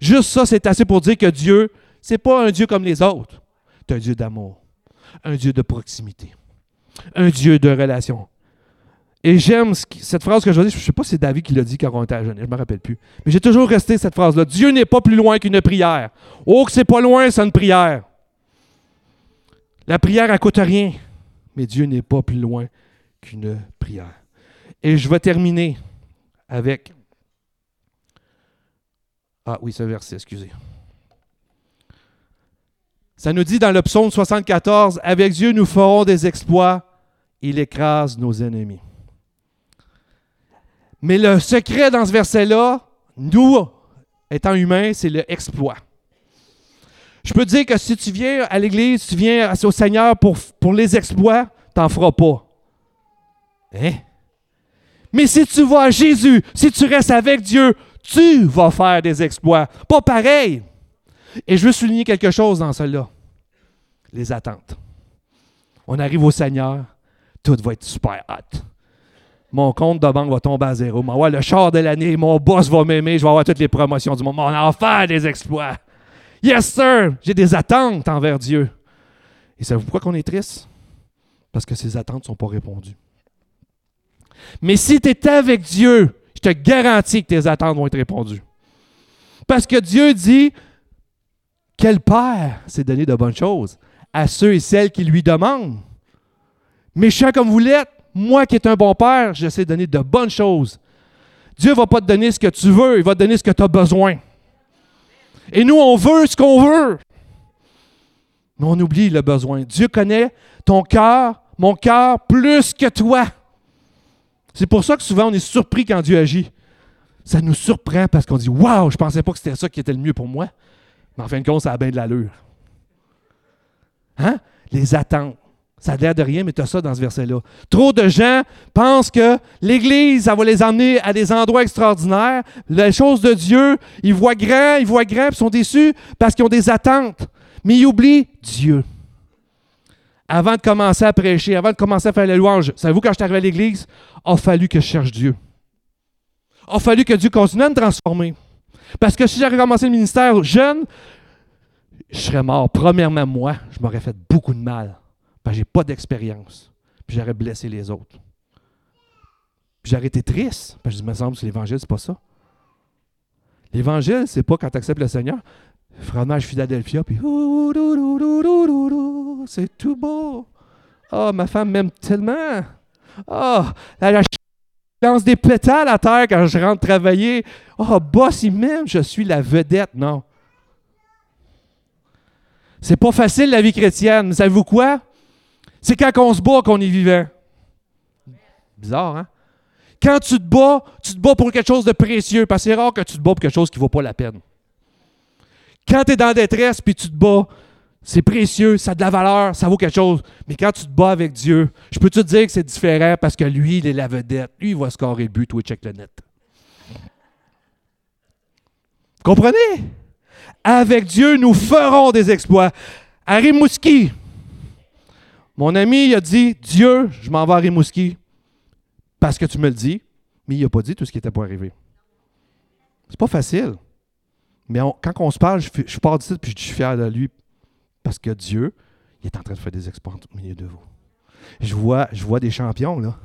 Juste ça, c'est assez pour dire que Dieu, ce n'est pas un Dieu comme les autres. C'est un Dieu d'amour, un Dieu de proximité, un Dieu de relation. Et j'aime cette phrase que je dire. Je ne sais pas si c'est David qui l'a dit quand on était à jeune. Je ne me rappelle plus. Mais j'ai toujours resté cette phrase-là. Dieu n'est pas plus loin qu'une prière. Oh, que c'est pas loin, c'est une prière. La prière, elle coûte rien. Mais Dieu n'est pas plus loin qu'une prière. Et je vais terminer avec. Ah oui, ce verset, excusez. Ça nous dit dans le psaume 74 Avec Dieu, nous ferons des exploits. Il écrase nos ennemis. Mais le secret dans ce verset-là, nous, étant humains, c'est le exploit. Je peux dire que si tu viens à l'Église, tu viens au Seigneur pour, pour les exploits, tu n'en feras pas. Hein? Mais si tu vas à Jésus, si tu restes avec Dieu, tu vas faire des exploits. Pas pareil. Et je veux souligner quelque chose dans cela. Les attentes. On arrive au Seigneur, tout va être super hot mon compte de banque va tomber à zéro. Moi, le char de l'année, mon boss va m'aimer, je vais avoir toutes les promotions du monde. On va faire des exploits. Yes, sir! J'ai des attentes envers Dieu. Et savez-vous pourquoi qu'on est triste? Parce que ces attentes ne sont pas répondues. Mais si tu es avec Dieu, je te garantis que tes attentes vont être répondues. Parce que Dieu dit quel Père s'est donné de bonnes choses à ceux et celles qui lui demandent. Méchant comme vous l'êtes, moi qui est un bon père, j'essaie de donner de bonnes choses. Dieu ne va pas te donner ce que tu veux, il va te donner ce que tu as besoin. Et nous, on veut ce qu'on veut. Mais on oublie le besoin. Dieu connaît ton cœur, mon cœur, plus que toi. C'est pour ça que souvent on est surpris quand Dieu agit. Ça nous surprend parce qu'on dit Waouh, je ne pensais pas que c'était ça qui était le mieux pour moi. Mais en fin de compte, ça a bien de l'allure. Hein? Les attentes. Ça a l'air de rien, mais tu as ça dans ce verset-là. Trop de gens pensent que l'Église, ça va les emmener à des endroits extraordinaires. Les choses de Dieu, ils voient grand, ils voient grand, ils sont déçus parce qu'ils ont des attentes. Mais ils oublient Dieu. Avant de commencer à prêcher, avant de commencer à faire les louanges, savez-vous, quand je suis arrivé à l'Église, il a fallu que je cherche Dieu. Il a fallu que Dieu continue à me transformer. Parce que si j'avais commencé le ministère jeune, je serais mort. Premièrement, moi, je m'aurais fait beaucoup de mal j'ai pas d'expérience. Puis j'aurais blessé les autres. Puis j'aurais été triste. Parce que je me semble que l'Évangile, c'est pas ça. L'Évangile, c'est pas quand tu acceptes le Seigneur. Fromage Philadelphia, puis c'est tout beau. Oh, ma femme m'aime tellement. Oh, elle lance des pétales à terre quand je rentre travailler. Oh, boss, il m'aime, je suis la vedette. Non. C'est pas facile la vie chrétienne. Savez-vous quoi? C'est quand on se bat qu'on est vivant. Bizarre, hein? Quand tu te bats, tu te bats pour quelque chose de précieux, parce que c'est rare que tu te bats pour quelque chose qui ne vaut pas la peine. Quand tu es dans la détresse puis tu te bats, c'est précieux, ça a de la valeur, ça vaut quelque chose. Mais quand tu te bats avec Dieu, je peux te dire que c'est différent parce que lui, il est la vedette. Lui, il va scorer le but, toi, check le net. Comprenez? Avec Dieu, nous ferons des exploits. Harry Mouski, mon ami, il a dit Dieu, je m'en vais à Rimouski parce que tu me le dis, mais il n'a pas dit tout ce qui était pour arriver. C'est pas facile. Mais quand on se parle, je, je pars d'ici puis je suis fier de lui parce que Dieu, il est en train de faire des exploits au milieu de vous. Je vois, des champions, là.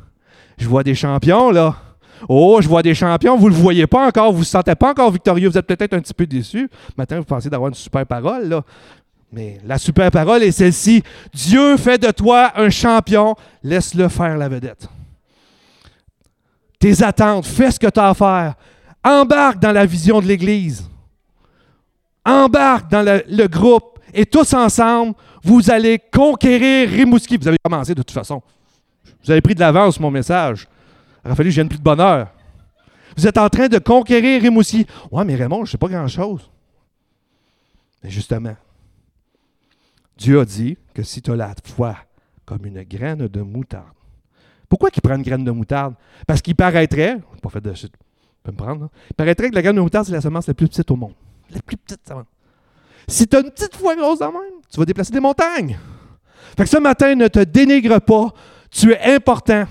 Je vois des champions, là. Oh, je vois des champions, vous ne le voyez pas encore, vous ne vous sentez pas encore victorieux, vous êtes peut-être un petit peu déçu. Maintenant, vous pensez d'avoir une super parole, là. Mais la super parole est celle-ci. Dieu fait de toi un champion, laisse-le faire la vedette. Tes attentes, fais ce que tu as à faire. Embarque dans la vision de l'Église. Embarque dans le, groupe et tous ensemble, vous allez conquérir Rimouski. Vous avez commencé de toute façon. Vous avez pris de l'avance mon message. Que je vienne plus de bonheur. Vous êtes en train de conquérir Rimouski. Ouais, mais Raymond, je ne sais pas grand-chose. Mais justement, Dieu a dit que si tu as la foi comme une graine de moutarde, pourquoi qu'il prend une graine de moutarde? Parce qu'il paraîtrait, pas fait de peux me prendre, hein? il paraîtrait que la graine de moutarde, c'est la semence la plus petite au monde. La plus petite semence. Si tu as une petite foi grosse en même, tu vas déplacer des montagnes. Fait que ce matin, ne te dénigre pas. Tu es important.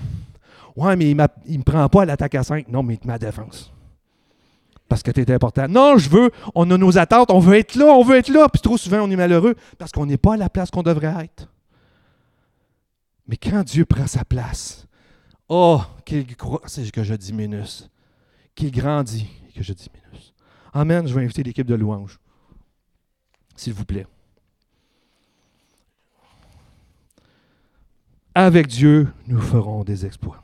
Ouais, mais il ne me prend pas à l'attaque à 5. Non, mais il te met à défense. Parce que tu es important. Non, je veux, on a nos attentes, on veut être là, on veut être là. Puis trop souvent, on est malheureux parce qu'on n'est pas à la place qu'on devrait être. Mais quand Dieu prend sa place, oh, qu'il c'est que je diminue, qu'il grandit et que je diminue. Amen. Je vais inviter l'équipe de louange s'il vous plaît. Avec Dieu, nous ferons des exploits.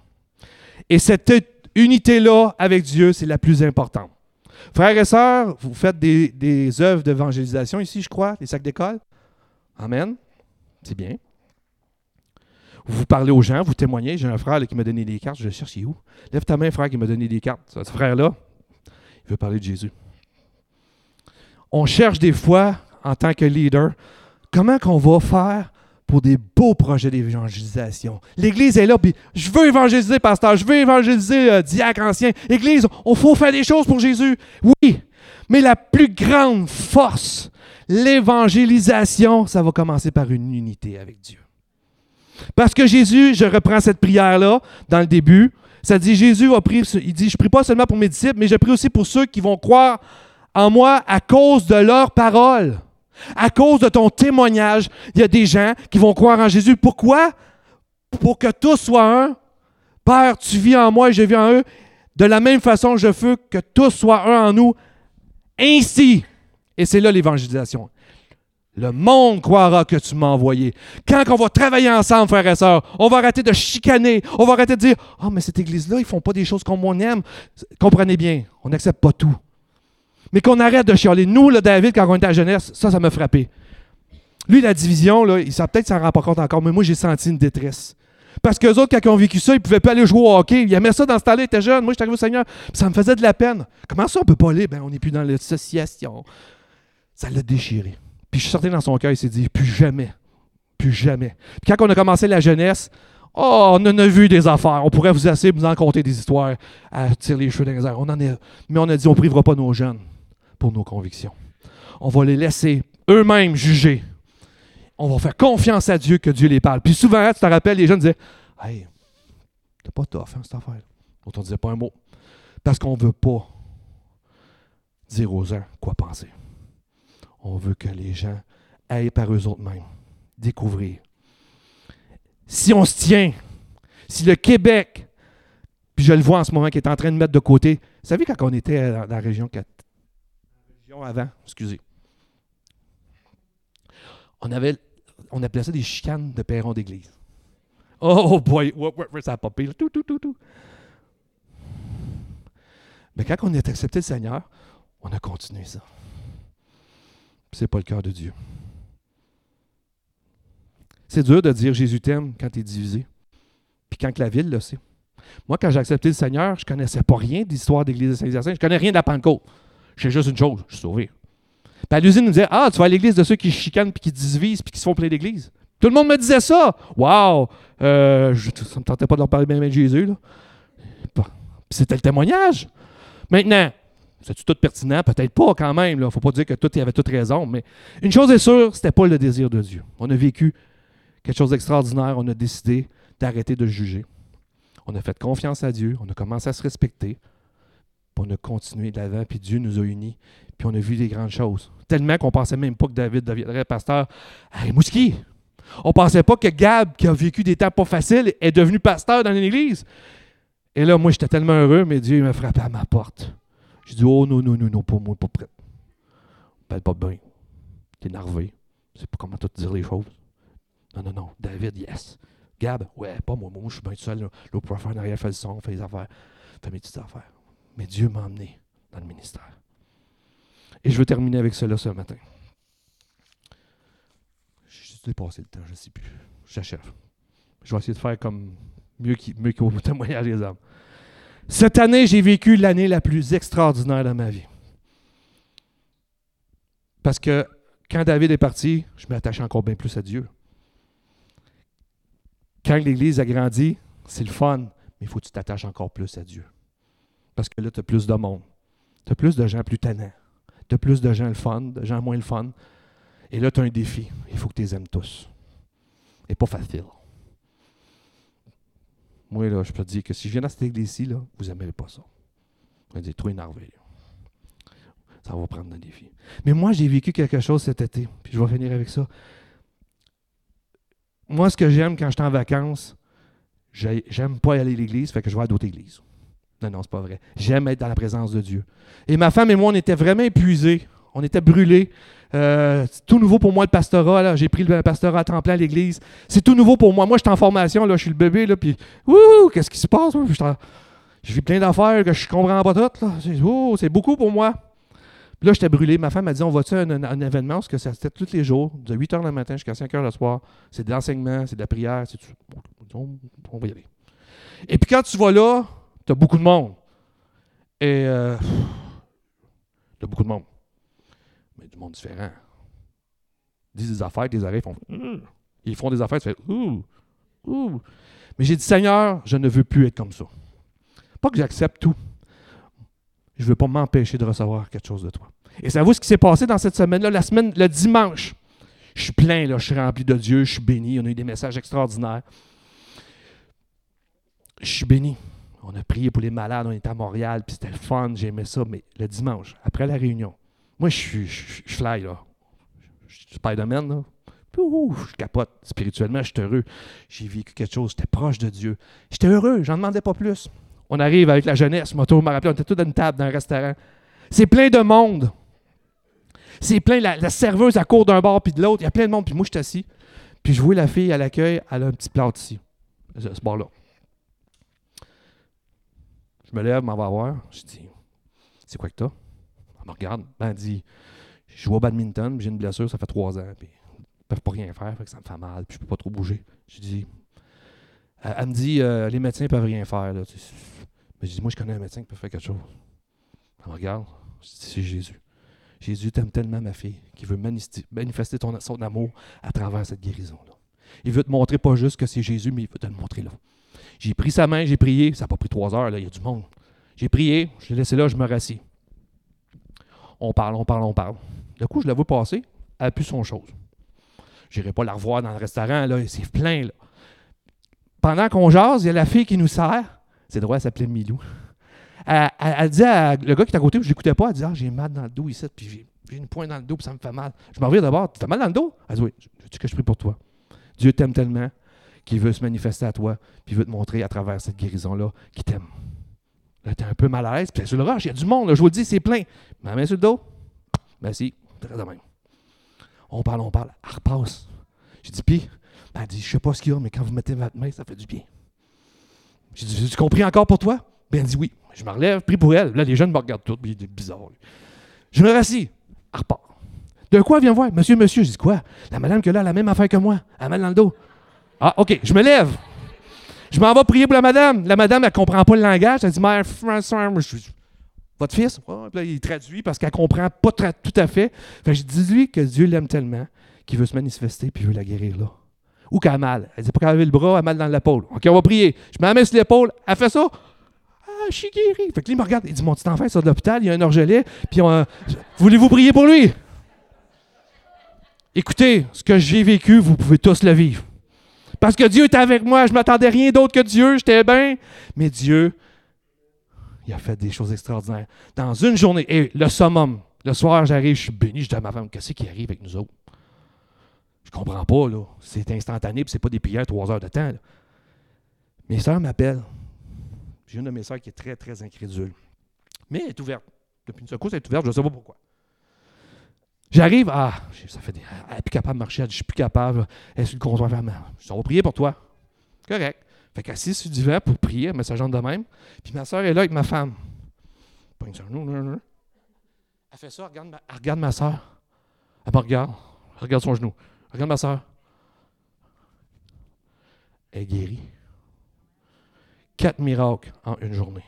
Et cette unité-là avec Dieu, c'est la plus importante. Frères et sœurs, vous faites des, œuvres d'évangélisation ici, je crois, des sacs d'école. Amen. C'est bien. Vous parlez aux gens, vous témoignez. J'ai un frère qui m'a donné des cartes. Je cherche où? Lève ta main, frère, qui m'a donné des cartes. Ce frère-là, il veut parler de Jésus. On cherche des fois en tant que leader, comment qu'on va faire pour des beaux projets d'évangélisation. L'Église est là, puis je veux évangéliser, pasteur, je veux évangéliser, euh, diacre ancien. Église, on faut faire des choses pour Jésus. Oui, mais la plus grande force, l'évangélisation, ça va commencer par une unité avec Dieu. Parce que Jésus, je reprends cette prière-là dans le début, ça dit Jésus a pris, il dit, je prie pas seulement pour mes disciples, mais je prie aussi pour ceux qui vont croire en moi à cause de leur parole. À cause de ton témoignage, il y a des gens qui vont croire en Jésus. Pourquoi? Pour que tous soient un. Père, tu vis en moi et je vis en eux. De la même façon, je veux que tous soient un en nous. Ainsi. Et c'est là l'évangélisation. Le monde croira que tu m'as envoyé. Quand on va travailler ensemble, frères et sœurs, on va arrêter de chicaner. On va arrêter de dire Ah, oh, mais cette église-là, ils ne font pas des choses comme on aime. Comprenez bien, on n'accepte pas tout. Mais qu'on arrête de chialer. Nous, le David, quand on était à la jeunesse, ça, ça m'a frappé. Lui, la division, là, il peut-être s'en rend pas compte encore, mais moi, j'ai senti une détresse. Parce qu'eux autres, quand ils ont vécu ça, ils ne pouvaient pas aller jouer au hockey. Ils aimaient ça dans ce temps-là, ils étaient jeunes. Moi, j'étais arrivé au Seigneur, ça me faisait de la peine. Comment ça, on ne peut pas aller? Ben, on n'est plus dans l'association. Ça l'a déchiré. Puis je suis sorti dans son cœur, il s'est dit, plus jamais. Plus jamais. Puis quand on a commencé la jeunesse, oh, on en a vu des affaires. On pourrait vous assez vous en compter des histoires à tirer les cheveux dans les airs. Mais on a dit, on ne privera pas nos jeunes nos convictions. On va les laisser eux-mêmes juger. On va faire confiance à Dieu que Dieu les parle. Puis souvent, tu te rappelles, les jeunes disaient Hey, t'es pas tough, hein, cette affaire. On ne disait pas un mot. Parce qu'on ne veut pas dire aux uns quoi penser. On veut que les gens aillent par eux autres mêmes découvrir. Si on se tient, si le Québec, puis je le vois en ce moment qui est en train de mettre de côté, vous savez quand on était dans la région avant, excusez. On avait, on appelait ça des chicanes de perron d'église. Oh boy, ça a popé. Tout, tout, tout, tout. Mais quand on a accepté le Seigneur, on a continué ça. Ce n'est pas le cœur de Dieu. C'est dur de dire Jésus t'aime quand tu es divisé. Puis quand la ville le sait. Moi, quand j'ai accepté le Seigneur, je ne connaissais pas rien d'histoire d'église de Saint-Hyacinthe. Je ne connais rien de la Pentecôte. Sais juste une chose, je suis sauvé. À l'usine, nous disait Ah, tu vas à l'église de ceux qui chicanent, puis qui divisent, puis qui se font plein d'églises. Tout le monde me disait ça. Waouh! Ça ne me tentait pas de leur parler bien de Jésus. C'était le témoignage. Maintenant, c'est tout pertinent? Peut-être pas quand même. Il ne faut pas dire que tout y avait toute raison. Mais une chose est sûre, ce n'était pas le désir de Dieu. On a vécu quelque chose d'extraordinaire. On a décidé d'arrêter de juger. On a fait confiance à Dieu. On a commencé à se respecter on a continué de l'avant, puis Dieu nous a unis, puis on a vu des grandes choses. Tellement qu'on ne pensait même pas que David deviendrait pasteur à Rimouski. On ne pensait pas que Gab, qui a vécu des temps pas faciles, est devenu pasteur dans une église. Et là, moi, j'étais tellement heureux, mais Dieu m'a frappé à ma porte. Je dis, oh non, non, non, non, pas moi, pas prêt. Parle pas bien. T'es énervé. Je sais pas comment te dire les choses. Non, non, non. David, yes. Gab, ouais, pas moi. Moi, je suis bien tout seul. Faire en arrière, faire le son, faire les affaires, faire mes petites affaires. Mais Dieu m'a emmené dans le ministère. Et je veux terminer avec cela ce matin. Je suis dépassé le temps, je ne sais plus. J'achève. Je vais essayer de faire comme mieux qu'au témoignage des hommes. Cette année, j'ai vécu l'année la plus extraordinaire de ma vie. Parce que quand David est parti, je m'attache encore bien plus à Dieu. Quand l'Église a grandi, c'est le fun, mais il faut que tu t'attaches encore plus à Dieu. Parce que là, tu as plus de monde. Tu as plus de gens plus tannants. Tu as plus de gens le fun, de gens moins le fun. Et là, tu as un défi. Il faut que tu les aimes tous. Et pas facile. Moi, là, je peux te dire que si je viens dans cette église-ci, vous n'aimerez pas ça. Vous allez trop énervé. Ça va prendre un défi. Mais moi, j'ai vécu quelque chose cet été. Puis je vais finir avec ça. Moi, ce que j'aime quand je suis en vacances, j'aime pas aller à l'église, fait que je vais à d'autres églises. Non, non, c'est pas vrai. J'aime être dans la présence de Dieu. Et ma femme et moi, on était vraiment épuisés. On était brûlés. Euh, c'est tout nouveau pour moi le pastorat. J'ai pris le pastorat à temps plein à l'église. C'est tout nouveau pour moi. Moi, je suis en formation. Là, je suis le bébé. Là, puis, ouh, qu'est-ce qui se passe? Je vis plein d'affaires que je comprends pas toutes. C'est beaucoup pour moi. Puis là, j'étais brûlé. Ma femme m'a dit On va-tu un, événement? Parce que c'était tous les jours, de 8 h le matin jusqu'à 5 h le soir. C'est de l'enseignement, c'est de la prière. C'est on, on va y aller. Et puis quand tu vas là, tu as beaucoup de monde. Et euh, tu as beaucoup de monde mais du monde différent. Ils disent des affaires, tes oreilles font. Ils font des affaires, tu fais. Ouh, ouh. Mais j'ai dit, Seigneur, je ne veux plus être comme ça. Pas que j'accepte tout. Je ne veux pas m'empêcher de recevoir quelque chose de toi. Et savez-vous ce qui s'est passé dans cette semaine-là? La semaine, le dimanche, je suis plein, là, je suis rempli de Dieu, je suis béni. On a eu des messages extraordinaires. Je suis béni. On a prié pour les malades, on était à Montréal, puis c'était le fun, j'aimais ça. Mais le dimanche, après la réunion, moi, je suis je, fly, là. Je suis Spider-Man, là. je capote. Spirituellement, je suis heureux. J'ai vécu quelque chose. J'étais proche de Dieu. J'étais heureux. J'en demandais pas plus. On arrive avec la jeunesse. Moto m'a rappelé, on était tous à une table dans un restaurant. C'est plein de monde. C'est plein, la, serveuse, à court d'un bord puis de l'autre. Il y a plein de monde. Puis moi, je suis assis. Puis je vois la fille à l'accueil. Elle a un petit plat ici. Ce bord-là. Je me lève, m'en va voir. Je dis, c'est quoi que t'as? me regarde, ben, elle dit Je joue au badminton, j'ai une blessure, ça fait trois ans, puis ils ne peuvent pas rien faire, que ça me fait mal, puis je peux pas trop bouger. Je dis elle, me dit euh, Les médecins ne peuvent rien faire. Là. Mais je dis Moi, je connais un médecin qui peut faire quelque chose. Elle me regarde, je dis C'est Jésus. Jésus t'aime tellement, ma fille, qu'il veut manifester ton, son amour à travers cette guérison-là. Il veut te montrer pas juste que c'est Jésus, mais il veut te le montrer là. J'ai pris sa main, j'ai prié. Ça n'a pas pris trois heures, là, il y a du monde. J'ai prié, je l'ai laissé là, je me rassis. On parle, on parle, on parle. Du coup, je la vois passer, elle plus son chose. Je n'irai pas la revoir dans le restaurant, là, c'est plein. Là. Pendant qu'on jase, il y a la fille qui nous sert. C'est drôle, elle s'appelait Milou. Elle, dit à le gars qui est à côté, je l'écoutais pas, elle dit Ah, j'ai mal dans le dos ici, puis j'ai une pointe dans le dos, puis ça me fait mal. Je m'en reviens d'abord, tu as mal dans le dos? Elle dit Oui, dis que je prie pour toi? Dieu t'aime tellement qu'il veut se manifester à toi, puis veut te montrer à travers cette guérison-là qu'il t'aime. Là, t'es un peu mal à l'aise. Puis sur le roche, il y a du monde. je vous le dis, c'est plein. Ma main sur le dos. Ben si, très de même. On parle, on parle. Elle repasse. J'ai dit, puis, ben, elle dit, je sais pas ce qu'il y a, mais quand vous mettez votre main, ça fait du bien. J'ai dit, tu compris encore pour toi? Ben, elle dit oui. Je me relève, prie pour elle. Là, les jeunes me regardent tous, puis c'est bizarre. Je me rassis. Elle repart. De quoi elle vient voir? Monsieur, monsieur. Je dis, quoi? La madame qui a là, la même affaire que moi. Elle a mal dans le dos. Ah, OK. Je me lève. Je m'en vais prier pour la madame. La madame, elle ne comprend pas le langage. Elle dit Mère Votre fils Il traduit parce qu'elle ne comprend pas tout à fait. fait je dis-lui que Dieu l'aime tellement qu'il veut se manifester puis il veut la guérir là. Ou qu'elle a mal. Elle dit pas qu'elle avait le bras, elle a mal dans l'épaule. OK, on va prier. Je me mets sur l'épaule. Elle fait ça. Ah, je suis guéri. Fait que lui, il me regarde. Il dit Mon petit enfant, il sort de l'hôpital, il y a un orgelet. Puis voulez-vous prier pour lui? Écoutez, ce que j'ai vécu, vous pouvez tous le vivre. Parce que Dieu était avec moi, je m'attendais rien d'autre que Dieu, j'étais bien. Mais Dieu, il a fait des choses extraordinaires. Dans une journée, et le summum, le soir, j'arrive, je suis béni, je dis à ma femme, qu'est-ce qui arrive avec nous autres? Je comprends pas, là. C'est instantané, puis c'est pas des prières trois heures de temps. Mes soeurs m'appellent. J'ai une de mes soeurs qui est très, très incrédule. Mais elle est ouverte. Depuis une secousse, elle est ouverte, je ne sais pas pourquoi. J'arrive, ah, ça fait des. Elle n'est plus capable de marcher, elle dit, je suis plus capable. Elle est sur le comptoir, elle on va prier pour toi. Correct. Fait qu'assise sur divan pour prier, met sa jambe de même. Puis ma soeur est là avec ma femme. Elle fait ça, elle regarde ma, elle regarde ma soeur. Elle me regarde, elle regarde son genou. Elle regarde ma soeur. Elle est guérie. Quatre miracles en une journée.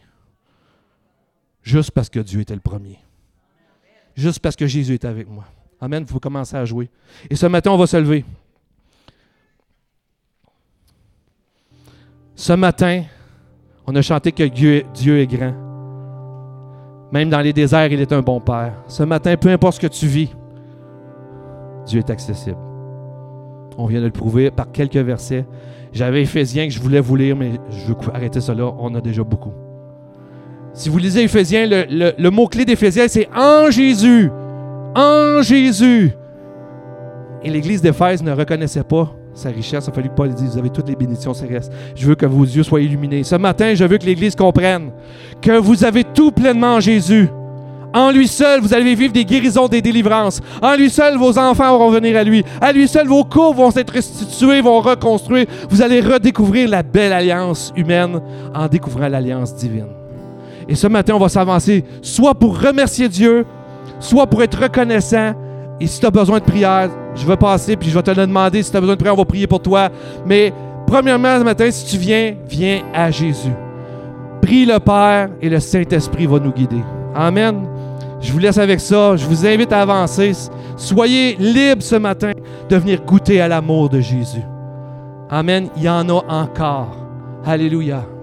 Juste parce que Dieu était le premier. Juste parce que Jésus est avec moi. Amen. Vous commencez à jouer. Et ce matin, on va se lever. Ce matin, on a chanté que Dieu, est grand. Même dans les déserts, il est un bon Père. Ce matin, peu importe ce que tu vis, Dieu est accessible. On vient de le prouver par quelques versets. J'avais Éphésiens que je voulais vous lire, mais je veux arrêter cela. On a déjà beaucoup. Si vous lisez Éphésiens, le, mot-clé d'Éphésiens, c'est en Jésus. En Jésus. Et l'Église d'Éphèse ne reconnaissait pas sa richesse. Il a fallu que Paul dise Vous avez toutes les bénédictions célestes. Je veux que vos yeux soient illuminés. Ce matin, je veux que l'Église comprenne que vous avez tout pleinement en Jésus. En lui seul, vous allez vivre des guérisons, des délivrances. En lui seul, vos enfants vont venir à lui. À lui seul, vos cours vont s'être restitués, vont reconstruire. Vous allez redécouvrir la belle alliance humaine en découvrant l'alliance divine. Et ce matin, on va s'avancer soit pour remercier Dieu, soit pour être reconnaissant. Et si tu as besoin de prière, je vais passer puis je vais te le demander. Si tu as besoin de prière, on va prier pour toi. Mais premièrement, ce matin, si tu viens, viens à Jésus. Prie le Père et le Saint-Esprit va nous guider. Amen. Je vous laisse avec ça. Je vous invite à avancer. Soyez libres ce matin de venir goûter à l'amour de Jésus. Amen. Il y en a encore. Alléluia.